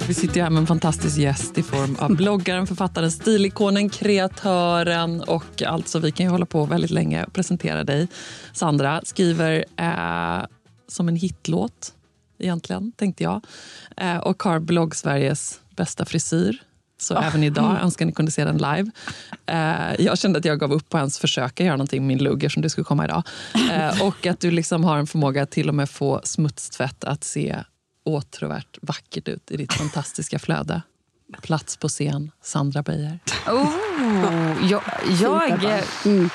Speaker 1: Vi sitter här med en fantastisk gäst i form av bloggaren, författaren, stilikonen, kreatören och alltså vi kan ju hålla på väldigt länge och presentera dig. Sandra skriver eh, som en hitlåt egentligen, tänkte jag. Eh, och har blogg Sveriges bästa frisyr. Så
Speaker 4: Ah.
Speaker 1: även idag önskar ni kunde se den live. Eh, jag kände att jag gav upp på ens försöka göra någonting med min lugg som du skulle komma idag. Eh, och att du liksom har en förmåga att till och med få smutstvätt att se åtråvärt vackert ut i ditt fantastiska flöde. Plats på scen, Sandra Beijer.
Speaker 4: Oh, jag, jag, mm,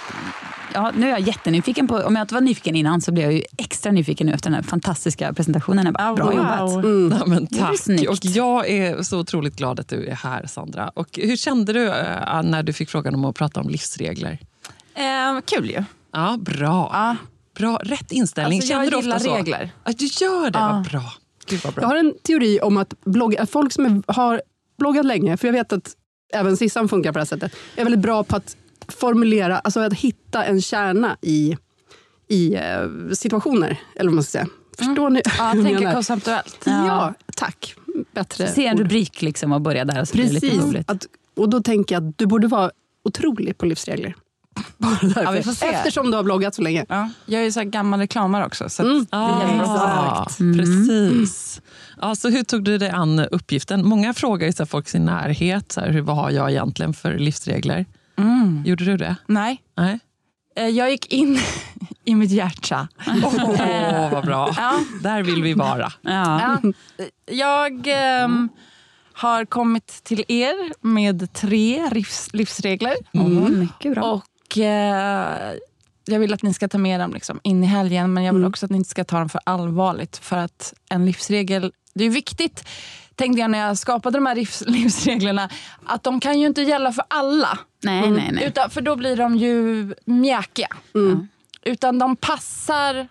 Speaker 4: ja, nu är jag jättenyfiken på... Om jag inte var nyfiken innan så blir jag ju extra nyfiken nu efter den här fantastiska presentationen. Bara, bra
Speaker 2: wow.
Speaker 4: jobbat.
Speaker 2: Mm.
Speaker 1: Ja, men tack. Och jag är så otroligt glad att du är här, Sandra. Och hur kände du eh, när du fick frågan om att prata om livsregler?
Speaker 9: Eh, kul ju.
Speaker 1: Ja, bra. bra. Rätt inställning.
Speaker 9: Alltså, jag
Speaker 1: Känner du
Speaker 9: gillar
Speaker 1: ofta så?
Speaker 9: regler.
Speaker 1: Ja, du gör det,
Speaker 9: Ja.
Speaker 1: vad bra. Gud vad bra.
Speaker 2: Jag har en teori om att, blogga, att folk som är, har bloggat länge, för jag vet att även Sissan funkar på det här sättet, är väldigt bra på att formulera, alltså att hitta en kärna i, i eh, situationer. Eller vad man ska säga. Förstår ni?
Speaker 9: Ja, tänka konceptuellt.
Speaker 2: Ja, tack. Bättre
Speaker 4: Se en
Speaker 2: ord.
Speaker 4: rubrik liksom och börja där. Så blir det lite
Speaker 2: Precis.
Speaker 4: roligt.
Speaker 2: Att, och då tänker jag att du borde vara otrolig på livsregler. Bara därför.
Speaker 9: Ja, vi får se.
Speaker 2: Eftersom du har bloggat så länge.
Speaker 9: Ja, jag är ju så här gammal reklamare också. Så
Speaker 2: Mm.
Speaker 9: det är jättebra.
Speaker 1: Ah,
Speaker 9: Exakt.
Speaker 1: Precis. Ja, så hur tog du dig an uppgiften? Många frågar ju så här, folk i sin närhet, så här, hur, vad har jag egentligen för livsregler?
Speaker 9: Mm.
Speaker 1: Gjorde du det?
Speaker 9: Nej.
Speaker 1: Nej.
Speaker 9: Eh, Jag gick in i mitt hjärta.
Speaker 1: Åh, vad bra.
Speaker 9: Ja.
Speaker 1: Där vill vi vara.
Speaker 9: Ja. Jag ehm, har kommit till er med tre livs, livsregler.
Speaker 4: Mm, mycket bra.
Speaker 9: Och eh, jag vill att ni ska ta med dem liksom, in i helgen men jag vill också att ni inte ska ta dem för allvarligt. För att en livsregel, det är viktigt tänkte jag när jag skapade de här livs, livsreglerna att de kan ju inte gälla för alla.
Speaker 4: Nej, nej, nej.
Speaker 9: Utan, för då blir de ju mjäkiga. Utan de passar...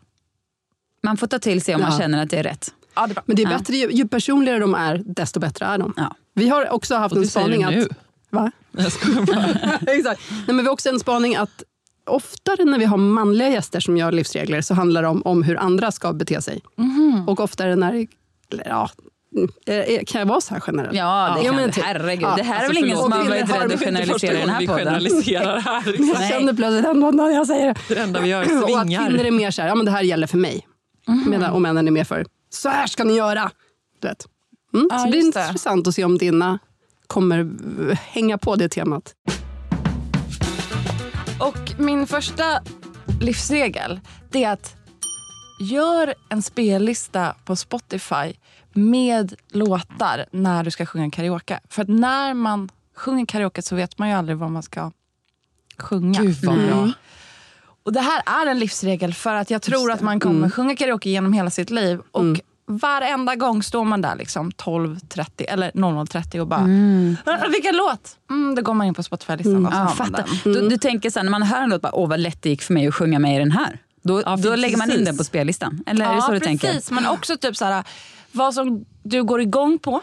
Speaker 4: Man får ta till sig om man
Speaker 2: Ja.
Speaker 4: känner att det är rätt.
Speaker 9: Ja, det är bra.
Speaker 2: Men det är
Speaker 4: Ja.
Speaker 2: bättre, ju, ju personligare de är, desto bättre är de.
Speaker 4: Ja.
Speaker 2: Vi har också haft
Speaker 1: Och
Speaker 2: en spaning
Speaker 1: nu.
Speaker 2: att... Va?
Speaker 1: Jag skojar bara.
Speaker 2: Exakt. Nej, men vi har också en spaning att oftare när vi har manliga gäster som gör livsregler så handlar det om, om hur andra ska bete sig.
Speaker 4: Mhm.
Speaker 2: Och oftare när... eller, Ja, mm, kan jag vara så här generellt?
Speaker 4: Ja, det
Speaker 2: Jo,
Speaker 4: kan du.
Speaker 2: typ.
Speaker 4: Herregud,
Speaker 2: Ja,
Speaker 4: det här är
Speaker 2: alltså,
Speaker 4: väl ingen som har varit rädd att generalisera i den här
Speaker 1: vi
Speaker 4: podden.
Speaker 1: generaliserar här.
Speaker 2: Jag
Speaker 4: Nej.
Speaker 2: känner plötsligt ändå när jag säger det.
Speaker 1: Det enda vi gör är
Speaker 2: Och att kvinnor är mer så här, ja men det här gäller för mig.
Speaker 4: Mhm.
Speaker 2: Medan, och männen är mer för, så här ska ni göra. Du vet. Mm,
Speaker 9: Ja,
Speaker 2: så det blir
Speaker 9: det.
Speaker 2: intressant att se om dina kommer eh, hänga på det temat.
Speaker 9: Och min första livsregel det är att gör en spellista på Spotify med låtar när du ska sjunga karaoke. För att när man sjunger karaoke så vet man ju aldrig vad man ska sjunga.
Speaker 1: Gud vad bra.
Speaker 9: Och det här är en livsregel för att jag tror att man kommer sjunga karaoke genom hela sitt liv. Och varenda gång står man där liksom 12.30 eller 00.30 och bara "Ah, Vilken låt? Mm, då går man in på Spotify-listan och så
Speaker 4: Ja,
Speaker 9: har man den.
Speaker 4: Du, du tänker så här, när man hör en låt, bara, åh vad lätt det gick för mig att sjunga med i den här. Då,
Speaker 1: Ja,
Speaker 4: då lägger man in
Speaker 1: precis.
Speaker 4: den på spellistan. Eller är det
Speaker 9: Ja,
Speaker 4: så du
Speaker 9: precis.
Speaker 4: tänker?
Speaker 9: Men också typ så här, vad som du går igång på.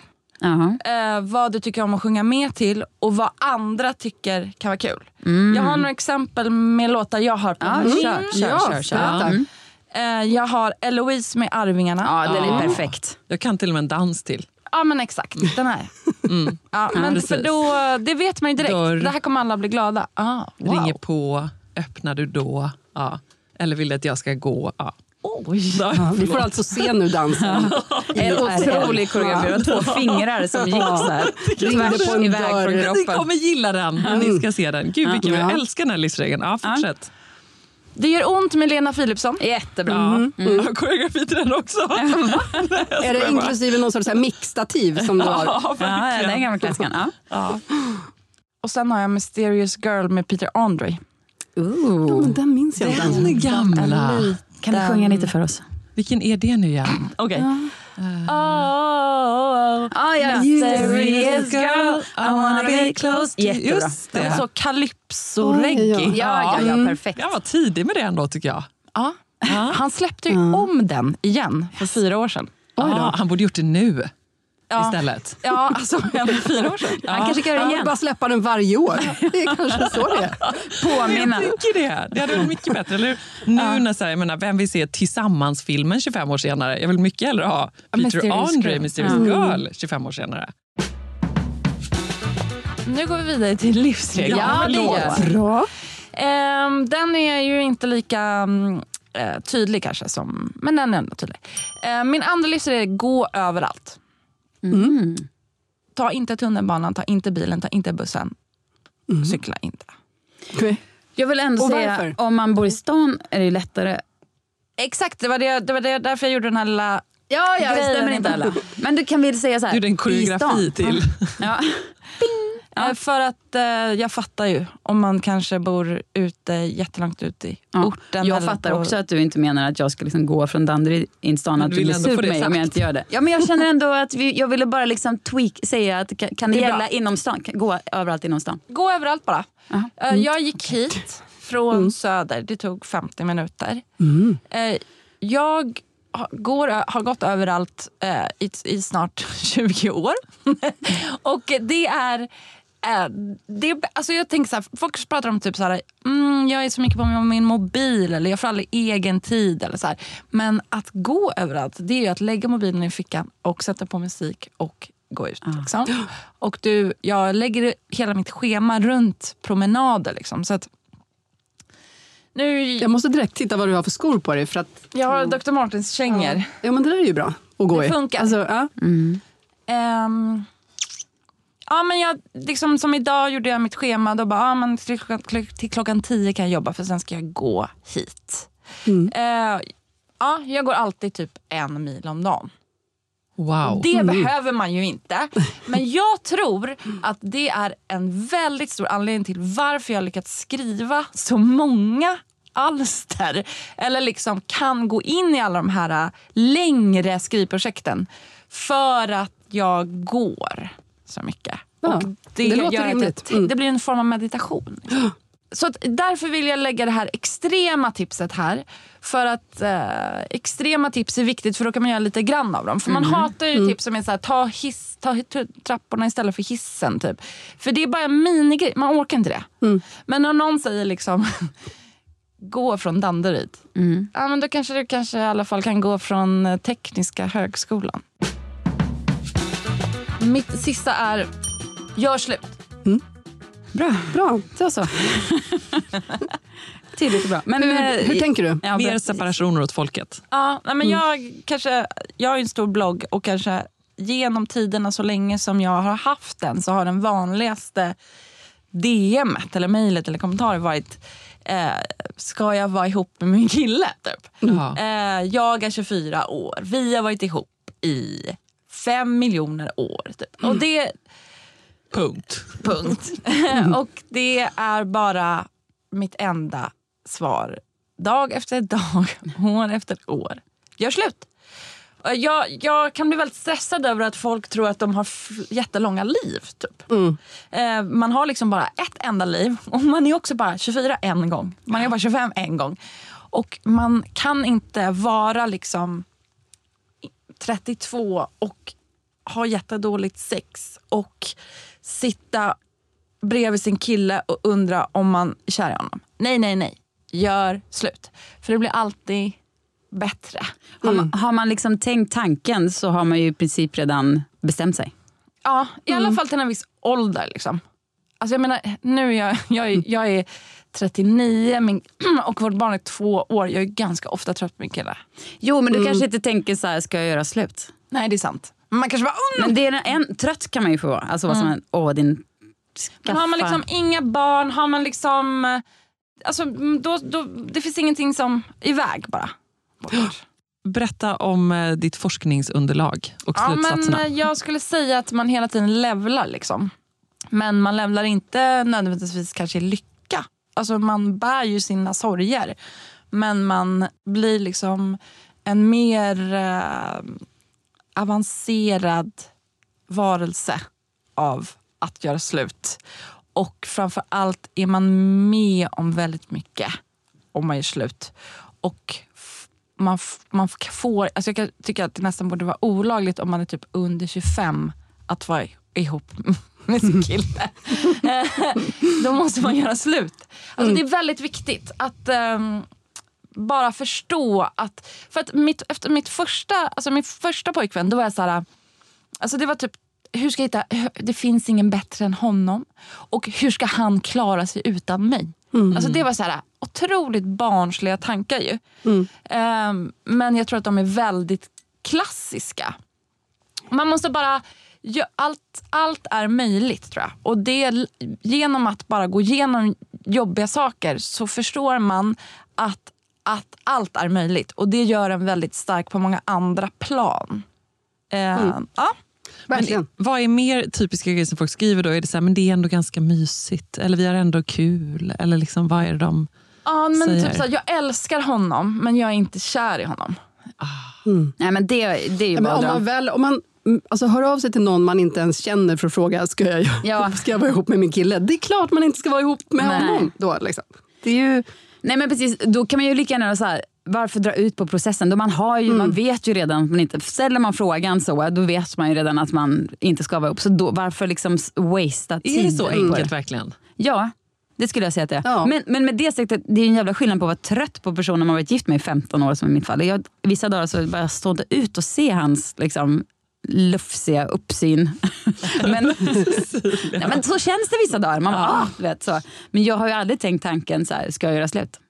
Speaker 9: Eh, vad du tycker om att sjunga med till och vad andra tycker kan vara kul. Jag har några exempel med låtar jag har på
Speaker 4: Ja,
Speaker 9: min.
Speaker 4: kör, kör,
Speaker 2: Ja,
Speaker 4: kör. kör. Mm.
Speaker 9: Eh, jag har Eloise med Arvingarna.
Speaker 4: Ja, den är
Speaker 1: Ja.
Speaker 4: perfekt.
Speaker 1: Jag kan till och med en dans till.
Speaker 9: Ja men exakt, den här. Ja, men
Speaker 1: precis.
Speaker 9: för då, det vet man ju direkt.
Speaker 1: Dörr.
Speaker 9: Det här kommer alla bli glada. Ah, wow.
Speaker 1: Ringer på, öppnar du då? Ja. Eller vill du att jag ska gå? Ja.
Speaker 9: Oj.
Speaker 2: Ja, vi får alltså se nu dansen.
Speaker 4: En otrolig koreografi. Det var två fingrar som gick så här.
Speaker 2: På
Speaker 4: tvärs
Speaker 2: en
Speaker 4: iväg
Speaker 2: dörr.
Speaker 4: från
Speaker 1: Ni
Speaker 4: kroppen.
Speaker 1: kommer gilla den. Ni ska se den. Gud vilken,
Speaker 2: Ja.
Speaker 1: jag älskar den här livsregeln. Ja, fortsätt.
Speaker 9: Det gör ont med Lena Philipsson.
Speaker 4: Jättebra.
Speaker 1: Ja. Jag har koreografi till den också.
Speaker 2: Är det inklusive någon sorts så här mixtativ som du har?
Speaker 1: Ja,
Speaker 4: Ja,
Speaker 1: verkligen.
Speaker 4: den gamla klassikern. Ja.
Speaker 1: Ja.
Speaker 9: Och sen har jag Mysterious Girl med Peter Andre.
Speaker 2: Ja, men den minns jag.
Speaker 1: Den gamla.
Speaker 4: Kan du sjunga lite för oss?
Speaker 1: Vilken är det nu igen?
Speaker 9: Okej. Oh, oh, oh.
Speaker 4: Ah, ja.
Speaker 9: Mysterious girl, I wanna be close to you.
Speaker 4: Jättebra.
Speaker 1: Just
Speaker 9: Det så calypso-reggae.
Speaker 4: Ja, ja, ja, perfekt.
Speaker 1: Jag var tidig med det ändå tycker jag.
Speaker 9: Ja. Han släppte ju om den igen för fyra år sedan.
Speaker 1: Ja, han borde gjort det nu
Speaker 9: Ja.
Speaker 1: istället.
Speaker 9: Ja, alltså för fyra år sedan.
Speaker 4: Han kanske kan göra det igen.
Speaker 2: bara släppa den varje år. Det är kanske så det är.
Speaker 4: Påminna.
Speaker 1: Jag tycker det. Det hade varit mycket bättre. Eller? Nu när så här, jag menar, vem vill se Tillsammans-filmen 25 år senare? Jag vill mycket hellre ha Peter Andre. Mysterious Girl, 25 år senare.
Speaker 9: Nu går vi vidare till livsregel.
Speaker 4: Ja, det gör.
Speaker 2: Bra.
Speaker 9: Ehm, den är ju inte lika mm, eh, tydlig kanske, som, men den är ändå tydlig. Ehm, min andra livsregel är gå överallt.
Speaker 4: Mm.
Speaker 9: Ta inte tunnelbanan, ta inte bilen, ta inte bussen. Cykla inte.
Speaker 2: Okej.
Speaker 4: Jag vill ändå
Speaker 2: Och
Speaker 4: säga,
Speaker 2: varför?
Speaker 4: om man bor i stan är det lättare.
Speaker 9: Exakt, det var, det, det var det, därför jag gjorde den här lilla
Speaker 4: Ja, ja, det stämmer inte alla. Men du kan väl säga så här.
Speaker 1: Du gjorde en koreografi till.
Speaker 4: Ja.
Speaker 9: Eh, För att eh, jag fattar ju om man kanske bor ute jättelångt ut i
Speaker 4: Ja.
Speaker 9: orten.
Speaker 4: Jag fattar
Speaker 9: på-
Speaker 4: också att du inte menar att jag ska liksom gå från Danderyd in stan att
Speaker 1: du
Speaker 4: blir sur på mig om
Speaker 1: sagt.
Speaker 4: jag inte gör det. Ja, men jag känner ändå att vi, jag ville bara liksom tweak, säga att kan, kan det,
Speaker 9: Det är bra.
Speaker 4: gälla inom stan? Kan, gå överallt inom stan?
Speaker 9: Gå överallt bara. Eh, Jag gick hit från Söder, det tog 50 minuter. Eh, Jag går, har gått överallt eh, i, i snart 20 år. och det är... Det, alltså jag tänker så här, folk pratar om typ så här, mm, jag är så mycket på min, mobil eller jag får aldrig egen tid. Eller så här. Men att gå överallt, det är ju att lägga mobilen i fickan och sätta på musik och gå ut. Liksom. Och du, jag lägger hela mitt schema runt promenader. Liksom, så att nu,
Speaker 2: Jag måste direkt titta vad du har för skor på dig. För att,
Speaker 9: jag har Dr. Martens kängor.
Speaker 2: ja, men det där är ju bra. att gå
Speaker 9: det
Speaker 2: i.
Speaker 9: funkar.
Speaker 2: Alltså, ja.
Speaker 9: Ehm, ja, men jag, liksom, som idag gjorde jag mitt schema. Då bara, ja, men till, klockan, till klockan tio kan jag jobba för sen ska jag gå hit.
Speaker 2: Mm.
Speaker 9: Eh, ja, jag går alltid typ en mil om dagen.
Speaker 1: Wow.
Speaker 9: Det
Speaker 2: Mm.
Speaker 9: behöver man ju inte. Men jag tror att det är en väldigt stor anledning till varför jag lyckats skriva så många alster. Eller liksom kan gå in i alla de här äh, längre skrivprojekten. För att jag går så mycket.
Speaker 2: Ja,
Speaker 9: Och
Speaker 2: det låter rimligt.
Speaker 9: det,
Speaker 2: Mm.
Speaker 9: det blir en form av meditation. Så att därför vill jag lägga det här extrema tipset här. För att eh, extrema tips är viktigt för då kan man göra lite grann av dem. För man hatar ju tips som är så här, ta, hiss, ta trapporna istället för hissen. Typ. För det är bara en minigrej, man orkar inte det. Men när någon säger liksom gå från Danderyd. Ja, men då kanske du kanske i alla fall kan gå från eh, Tekniska högskolan. Mitt sista är, gör slut.
Speaker 4: Bra.
Speaker 2: Bra.
Speaker 4: Så så. Tydligt och bra. Men,
Speaker 2: Hur,
Speaker 4: eh,
Speaker 2: hur tänker du?
Speaker 4: Ja,
Speaker 1: Mer separationer åt folket.
Speaker 9: Ja, men jag, kanske, jag har en stor blogg och kanske genom tiderna så länge som jag har haft den så har den vanligaste DMet eller mejlet eller kommentarer varit eh, ska jag vara ihop med min kille? Typ.
Speaker 1: Ja.
Speaker 9: Eh, jag är 24 år, vi har varit ihop i fem miljoner år. Typ. Och det,
Speaker 1: Punkt.
Speaker 9: punkt. och det är bara mitt enda svar. Dag efter dag, år efter år. Gör slut. Och Jag, jag kan bli väldigt stressad över att folk tror att de har jättelånga liv. Typ. Eh, man har liksom bara ett enda liv och man är också bara 24 en gång. Man är bara 25 en gång. Och man kan inte vara liksom 32 och ha jättedåligt sex och sitta bredvid sin kille och undra om man är kär i honom. Nej, nej, nej. Gör slut. För det blir alltid bättre.
Speaker 4: Har man, har man liksom tänkt tanken så har man ju i princip redan bestämt sig.
Speaker 9: Ja, i alla fall till en viss ålder. Liksom. Alltså jag menar, nu är jag, jag, jag är 39 min, och vårt barn är två år. Jag är ganska ofta trött på min kille.
Speaker 4: Jo, men du kanske inte tänker så här, ska jag göra slut?
Speaker 9: Nej, det är sant. Men Man kanske bara, oh,
Speaker 4: Men det är en, trött kan man ju få vara. Alltså vara som åh din...
Speaker 9: Men har man
Speaker 4: skaffa-
Speaker 9: liksom inga barn, har man liksom... eh, Alltså, mm, då, då, det finns ingenting som iväg bara.
Speaker 1: Berätta om eh, ditt forskningsunderlag och
Speaker 9: Ja, men
Speaker 1: slutsatserna.
Speaker 9: eh, jag skulle säga att man hela tiden levlar. Liksom. Men man levlar inte nödvändigtvis kanske i lycka. Alltså man bär ju sina sorger. Men man blir liksom en mer eh, avancerad varelse av att göra slut. Och framför allt är man med om väldigt mycket om man gör slut. Och man, man får, alltså jag kan tycka att det nästan borde vara olagligt om man är typ under 25 att vara ihop med sin kille. Då måste man göra slut. Alltså Det är väldigt viktigt att ehm, bara förstå att... För att mitt, efter mitt första, alltså min första pojkvän, då var jag så här... Alltså det var typ, hur ska jag hitta, det finns ingen bättre än honom. Och hur ska han klara sig utan mig? Alltså det var så här otroligt barnsliga tankar ju. Ehm, men jag tror att de är väldigt klassiska. Man måste bara... gö- Allt, allt är möjligt tror jag. Och det, genom att bara gå igenom jobbiga saker så förstår man att, att allt är möjligt. Och det gör en väldigt stark på många andra plan. Ehm, ja.
Speaker 2: Verkligen.
Speaker 1: Vad är mer typiska grejer som folk skriver då? Är det så här, men det är ändå ganska mysigt? Eller vi har ändå kul? Eller liksom, vad är det de
Speaker 9: Ja, men
Speaker 1: säger?
Speaker 9: typ så här, jag älskar honom men jag är inte kär i honom.
Speaker 4: Nej, men det, det är ju
Speaker 2: Ja, men
Speaker 4: bara
Speaker 2: om man väl, om man mm, alltså, hör av sig till någon man inte ens känner för att fråga ska jag,
Speaker 4: Ja.
Speaker 2: ska jag vara ihop med min kille. Det är klart man inte ska vara ihop med
Speaker 4: Nej.
Speaker 2: honom. Då, liksom. Det är ju...
Speaker 4: Nej men precis, då kan man ju lika gärna så här, varför dra ut på processen? Då man, har ju, man vet ju redan att man inte, ställer man frågan så, då vet man ju redan att man inte ska vara ihop. Så då, varför liksom wastea tid?
Speaker 1: Är det så enkelt verkligen?
Speaker 4: Ja, det skulle jag säga att det är.
Speaker 2: Ja.
Speaker 4: Men, men med det sagt, det är en jävla skillnad på att vara trött på personen man varit gift med i 15 år som i mitt fall. Jag, vissa dagar så bara står inte ut och se hans liksom, lufsiga uppsyn. men, ja, men så känns det vissa dagar. Man bara, ah, du vet, så. Men jag har ju aldrig tänkt tanken, så här, ska jag göra slut?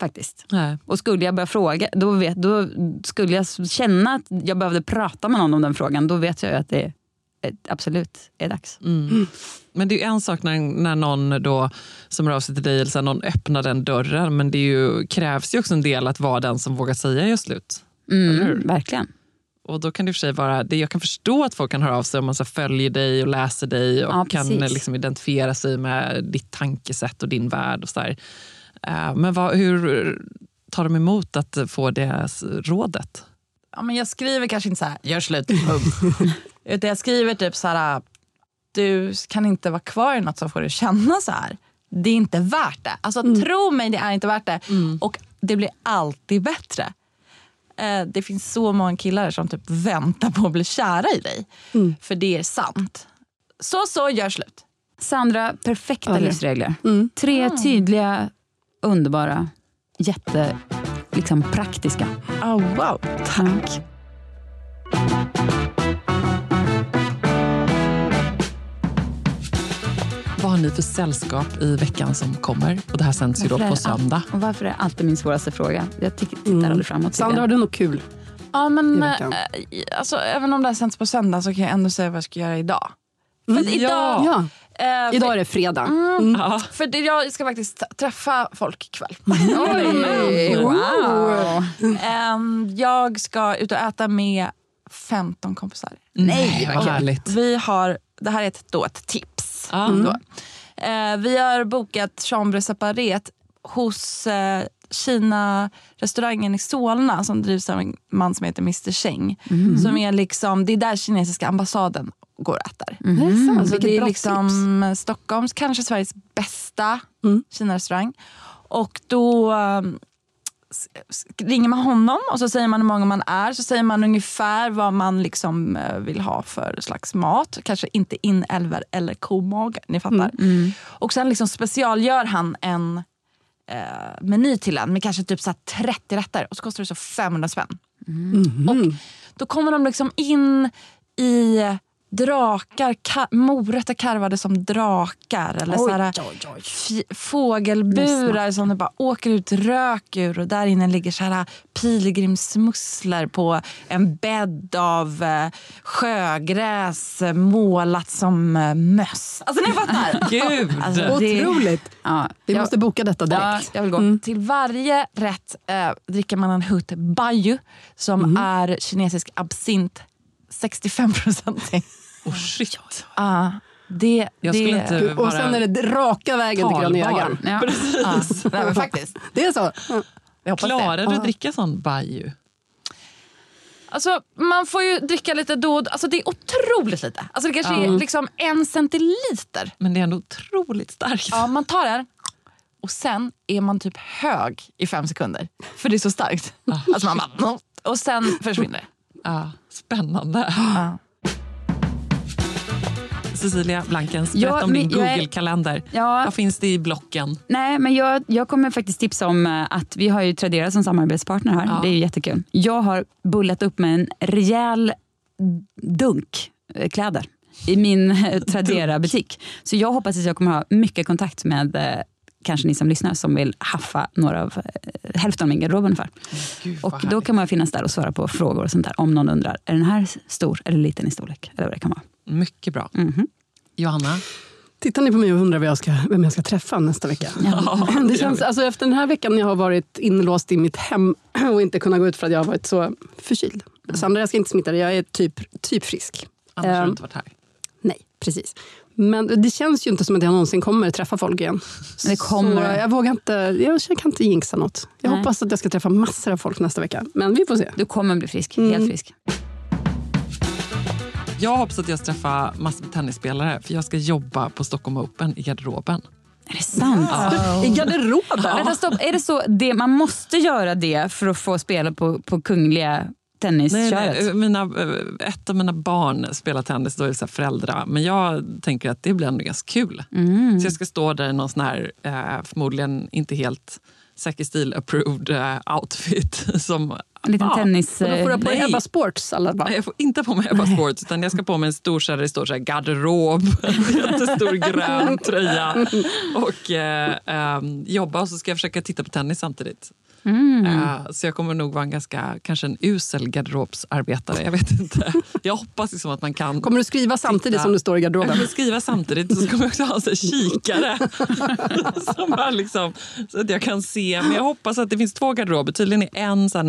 Speaker 4: faktiskt.
Speaker 1: Nej.
Speaker 4: Och skulle jag börja fråga, då, vet, då skulle jag känna att jag behövde prata med någon om den frågan, då vet jag ju att det absolut är dags.
Speaker 1: Mm. Men det är en sak när, när någon då som av sig till dig, eller så här, någon öppnar den dörren, men det ju, krävs ju också en del att vara den som vågar säga just slut.
Speaker 4: Mm, verkligen.
Speaker 1: Och då kan det i och för sig vara, det, jag kan förstå att folk kan höra av sig om man så följer dig och läser dig och
Speaker 4: Ja,
Speaker 1: kan liksom identifiera sig med ditt tankesätt och din värld. och så där. Eh, Men vad, hur tar de emot att få det rådet?
Speaker 9: Ja, men jag skriver kanske inte så här, gör slut. Utan jag skriver typ så här, du kan inte vara kvar i något som får dig känna så här. Det är inte värt det. Alltså tro mig, det är inte värt det. Och det blir alltid bättre. Eh, Det finns så många killar som typ väntar på att bli kära i dig. För det är sant. Så, så, gör slut.
Speaker 4: Sandra, perfekta
Speaker 9: det.
Speaker 4: livsregler. Tre tydliga, underbara, jätte liksom, praktiska.
Speaker 9: Oh, wow, tack.
Speaker 1: Vad har ni för sällskap i veckan som kommer? Och Det här sänds ju då på
Speaker 4: all-
Speaker 1: söndag.
Speaker 4: Och varför är det alltid min svåraste fråga? Jag tittar aldrig framåt.
Speaker 2: Sandra, har du något kul?
Speaker 9: Ja, men, eh, alltså, även om det här sänds på söndag så kan jag ändå säga vad jag ska göra idag. För
Speaker 2: Mm.
Speaker 9: att idag,
Speaker 2: Ja.
Speaker 9: eh,
Speaker 2: Idag är det fredag.
Speaker 9: Mm.
Speaker 1: Ja.
Speaker 9: För det, jag ska faktiskt träffa folk ikväll.
Speaker 4: Oj, wow.
Speaker 9: Ehm, jag ska ut och äta med 15 kompisar.
Speaker 1: Nej, vad härligt.
Speaker 9: Vi har, det här är ett, då ett tips. Då. Eh, vi har bokat chambre separat hos eh, Kina-restaurangen i Solna som drivs av en man som heter Mr Cheng. Som är liksom, det är där kinesiska ambassaden går och äter.
Speaker 2: Mm.
Speaker 9: Alltså det är
Speaker 2: bra
Speaker 9: liksom Stockholms, kanske Sveriges bästa
Speaker 2: Mm.
Speaker 9: Kina-restaurang. Och då s- ringer man honom och så säger man hur många man är. Så säger man ungefär vad man liksom eh, vill ha för slags mat. Kanske inte inälvor eller komage, ni fattar. Och sen liksom specialgör han en eh, meny till en med kanske typ så här 30 rätter. Och så kostar det så 500 spänn. Och då kommer de liksom in i drakar, ka- morötter karvade som drakar. Eller så här, fi- fågelburar som det bara åker ut rök ur. Och där inne ligger så här pilgrimsmusslor på en bädd av eh, sjögräs eh, målat som eh, möss. Alltså ni fattar!
Speaker 1: Gud!
Speaker 9: Alltså, det-
Speaker 2: Otroligt.
Speaker 4: Ja,
Speaker 2: Vi
Speaker 4: jag-
Speaker 2: måste boka detta
Speaker 9: Ja,
Speaker 2: direkt.
Speaker 9: jag vill gå. Till varje rätt eh, dricker man en hutt baju som är kinesisk absint 65 procentig.
Speaker 1: Oh, shit.
Speaker 9: Ah, det,
Speaker 1: Jag
Speaker 9: det,
Speaker 1: inte
Speaker 2: Och
Speaker 1: vara
Speaker 2: sen är det raka vägen till
Speaker 1: talbar.
Speaker 2: Jägaren.
Speaker 4: Ja.
Speaker 9: ah, nej, men faktiskt.
Speaker 2: Det är så?
Speaker 9: Jag
Speaker 1: Klarar
Speaker 9: det.
Speaker 1: du att dricka sån baju?
Speaker 9: Alltså, man får ju dricka lite då och då. Alltså, det är otroligt lite. Alltså, det kanske
Speaker 1: Ja.
Speaker 9: är liksom en centiliter.
Speaker 1: Men det är ändå otroligt starkt.
Speaker 9: Ja, man tar den och sen är man typ hög i fem sekunder. För det är så starkt. Alltså, man bara, och sen försvinner det.
Speaker 1: Ja, spännande.
Speaker 9: Ja.
Speaker 1: Cecilia Blankens,
Speaker 4: Ja,
Speaker 1: berätta om din Google-kalender.
Speaker 4: Ja.
Speaker 1: Vad finns det i blocken?
Speaker 4: Nej, men jag, jag kommer faktiskt tipsa om eh, att vi har ju Tradera som samarbetspartner här.
Speaker 1: Ja.
Speaker 4: Det är ju jättekul. Jag har bullat upp med en rejäl dunk eh, kläder i min eh, Tradera-butik. Så jag hoppas att jag kommer ha mycket kontakt med kanske ni som lyssnar som vill haffa några av eh, hälften av min garderob ungefär.
Speaker 1: Gud,
Speaker 4: Och då kan man finnas där och svara på frågor och sånt där. Om någon undrar, är den här stor eller liten i storlek? Eller vad det kan vara.
Speaker 1: Mycket bra.
Speaker 4: Mhm.
Speaker 1: Johanna?
Speaker 2: Tittar ni på mig och undrar vem jag ska, vem jag ska träffa nästa vecka? det känns, alltså efter den här veckan när jag har varit inlåst i mitt hem och inte kunnat gå ut för att jag har varit så förkyld. Sandra, jag ska inte smitta dig. Jag är typ, typ frisk.
Speaker 1: Annars har
Speaker 2: Ehm,
Speaker 1: du inte varit här.
Speaker 2: Nej, precis. Men det känns ju inte som att jag någonsin kommer träffa folk igen.
Speaker 4: Det kommer
Speaker 2: Så jag vågar inte, jag kan inte jinxa något. Jag
Speaker 4: Nej.
Speaker 2: hoppas att jag ska träffa massor av folk nästa vecka. Men vi får se.
Speaker 4: Du kommer bli frisk,
Speaker 2: Mm.
Speaker 4: helt frisk.
Speaker 1: Jag hoppas att jag ska träffa massor med tennisspelare för jag ska jobba på Stockholm Open i garderoben.
Speaker 4: Är det sant?
Speaker 2: I garderoben?
Speaker 4: Vänta, stopp. Är det så det, man måste göra det för att få spela på, på kungliga tennisköret?
Speaker 1: Nej, nej, mina, eh, ett av mina barn spelar tennis, då är det så här föräldrar. Men jag tänker att det blir ändå ganska kul.
Speaker 4: Mm.
Speaker 1: Så jag ska stå där i någon sån här, eh, förmodligen inte helt Säker stil approved eh, outfit. Som,
Speaker 4: En liten tennis...
Speaker 2: Och då får du ha på dig. Ebba Sports alla.
Speaker 1: Nej, jag får inte på mig Ebba Sports utan jag ska på mig en stor så här, det står så här, garderob, en jättestor grön tröja och eh, ehm, jobba och så ska jag försöka titta på tennis samtidigt.
Speaker 4: Mm.
Speaker 1: Eh, så jag kommer nog vara en ganska, kanske en usel garderobsarbetare. Jag vet inte. Jag hoppas liksom att man kan...
Speaker 2: Kommer du skriva samtidigt
Speaker 1: titta.
Speaker 2: som du står i
Speaker 1: Jag
Speaker 2: garderoben?
Speaker 1: kommer skriva samtidigt så kommer jag också ha en kikare. som är liksom, så att jag kan se. Men jag hoppas att det finns två garderober. Tydligen är en så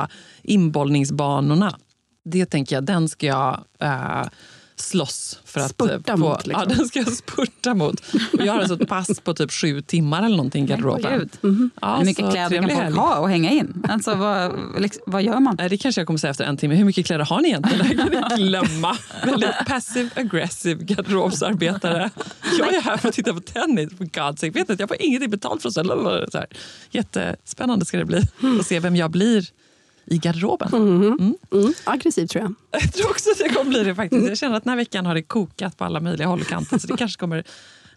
Speaker 1: här inbollningsbanorna. Det tänker jag, den ska jag eh, slåss för att
Speaker 2: Spurta
Speaker 1: få.
Speaker 2: mot, liksom.
Speaker 1: Ja, den ska jag spurta mot. Och jag har alltså ett pass på typ sju timmar eller någonting i garderoben.
Speaker 4: Gud.
Speaker 1: Ja,
Speaker 4: Hur mycket kläder kan folk
Speaker 1: helg.
Speaker 4: ha och hänga in? Alltså, vad, liksom, vad gör man?
Speaker 1: Det kanske jag kommer säga efter en timme. Hur mycket kläder har ni egentligen? Det här kan ni glömma. Väldigt passive aggressive garderobsarbetare. Jag är här för att titta på tennis, for God's sake. Vet ni, jag får ingenting betalt för här. Jättespännande ska det bli att se vem jag blir i garderoben.
Speaker 2: Mm. Mm. Aggressiv tror jag.
Speaker 1: Jag tror också att det kommer bli det faktiskt. Jag känner att den här veckan har det kokat på alla möjliga håll och kanter. Så det kanske kommer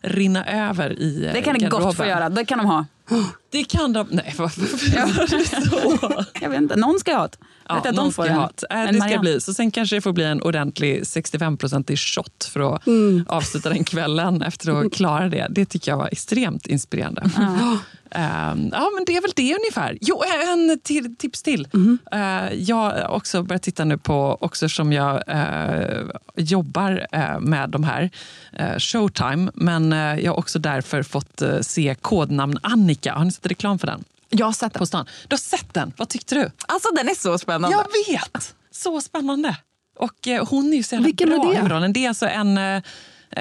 Speaker 1: rinna över i eh,
Speaker 4: Det kan det gott få göra. Det kan de ha.
Speaker 1: Det kan de... Nej, varför?
Speaker 4: Jag vet inte, någon ska ha det.
Speaker 1: Ja,
Speaker 4: att
Speaker 1: någon
Speaker 4: de
Speaker 1: ska
Speaker 4: får en.
Speaker 1: ha det. Äh, det ska bli. Så sen kanske det får bli en ordentlig 65-procentig shot för att
Speaker 4: Mm.
Speaker 1: avsluta den kvällen efter att klara det. Det tycker jag var extremt inspirerande. Ehm, ja, men det är väl det ungefär. Jo, en till, tips till.
Speaker 4: Mhm.
Speaker 1: Eh, jag har också börjat titta nu på, också som jag eh, jobbar eh, med de här, Showtime. Men jag har också därför fått se kodnamn Annika. Har ni sett reklam för den?
Speaker 9: Jag har sett den.
Speaker 1: På stan. Du har sett den? Vad tyckte du?
Speaker 9: Alltså den är så spännande.
Speaker 1: Jag vet! Så spännande. Och hon är ju så jävla
Speaker 2: Vilken är
Speaker 1: bra
Speaker 2: det?
Speaker 1: i huvudrollen. Det är alltså en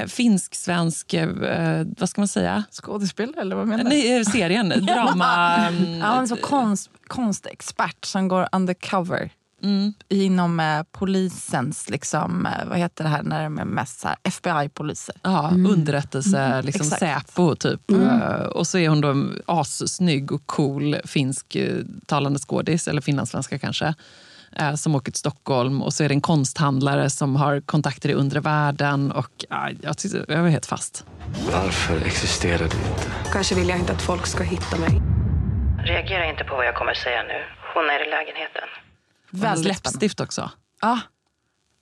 Speaker 1: finsk-svensk, eh, vad ska man säga?
Speaker 9: Skådespelare eller vad menar du?
Speaker 1: Nej, eh, serien. Drama... mm,
Speaker 9: Ja, en så konst, konstexpert som går undercover
Speaker 1: Mm.
Speaker 9: inom eh, polisens, liksom, eh, vad heter det här när de är mest FBI-poliser.
Speaker 1: Ja, underrättelse, liksom
Speaker 9: Exakt.
Speaker 1: Säpo typ. Eh, och så är hon då assnygg och cool finsk eh, talande skådis, eller finlandssvenska kanske. Eh, Som åker till Stockholm och så är det en konsthandlare som har kontakter i undre världen. Och, ja, jag, tyckte, jag var helt fast.
Speaker 10: Varför existerar du inte?
Speaker 11: Kanske vill jag inte att folk ska hitta mig.
Speaker 12: Reagera inte på vad jag kommer säga nu. Hon är i lägenheten.
Speaker 1: Väldigt läppstift också.
Speaker 9: Ah.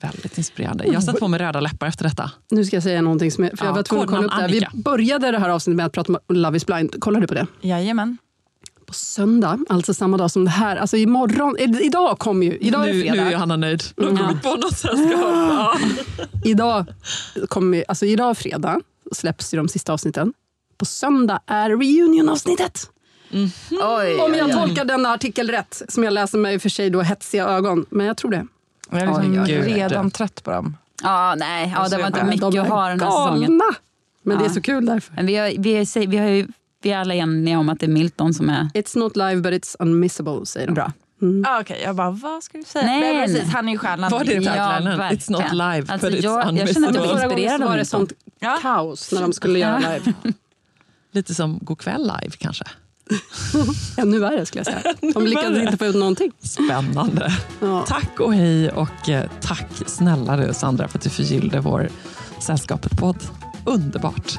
Speaker 1: Väldigt inspirerande. Jag satte på mig röda läppar efter detta.
Speaker 2: Nu ska jag säga någonting som är, för jag
Speaker 1: Ja,
Speaker 2: var tvungen att kolla upp det här. Vi började det här avsnittet med att prata om Love is blind. Kollar du på det?
Speaker 9: Jajamän.
Speaker 2: På söndag, alltså samma dag som det här, alltså imorgon, eh, idag kommer ju, idag är
Speaker 1: nu,
Speaker 2: fredag.
Speaker 1: nu är Hanna nöjd. Nu har
Speaker 2: Mm.
Speaker 1: kommit på något sällskap. Ja.
Speaker 2: Idag, kommer, alltså idag fredag släpps ju de sista avsnitten. På söndag är reunion-avsnittet.
Speaker 9: Oj,
Speaker 2: Om jag
Speaker 9: oj, oj.
Speaker 2: tolkar denna artikel rätt, som jag läser med i och för sig då hetsiga ögon. Men jag tror det.
Speaker 9: Jag är liksom
Speaker 2: Oj, oj, oj.
Speaker 9: redan trött på dem.
Speaker 4: Ja, nej, ja, det var inte
Speaker 2: De
Speaker 4: mycket
Speaker 2: är
Speaker 4: att ha den här
Speaker 2: galna.
Speaker 4: säsongen.
Speaker 2: Men det är
Speaker 4: Ja.
Speaker 2: så kul därför.
Speaker 4: Men vi, har, vi, är, vi, har ju, vi är alla eniga om att det är Milton som är...
Speaker 2: It's not live but it's unmissable, säger de.
Speaker 4: Bra.
Speaker 9: Ah, Okej, jag bara, vad ska du säga?
Speaker 4: Nej,
Speaker 9: Nej,
Speaker 4: nej.
Speaker 9: precis, han är ju stjärnan.
Speaker 1: Var det
Speaker 4: Ja,
Speaker 1: taglinen? It's
Speaker 4: verkligen.
Speaker 1: not live,
Speaker 4: Alltså,
Speaker 1: but it's
Speaker 4: jag- jag känner att jag
Speaker 1: unmissable.
Speaker 2: gången
Speaker 4: inspirerad av
Speaker 2: var det sånt
Speaker 9: Ja.
Speaker 2: kaos när de skulle göra live.
Speaker 1: Lite som Go'kväll live kanske.
Speaker 2: Ännu värre skulle jag säga. De lyckades inte få ut någonting.
Speaker 1: Spännande.
Speaker 2: Ja.
Speaker 1: Tack och hej och eh, tack snälla du Sandra för att du förgyllde vår Sällskapet-podd. Underbart.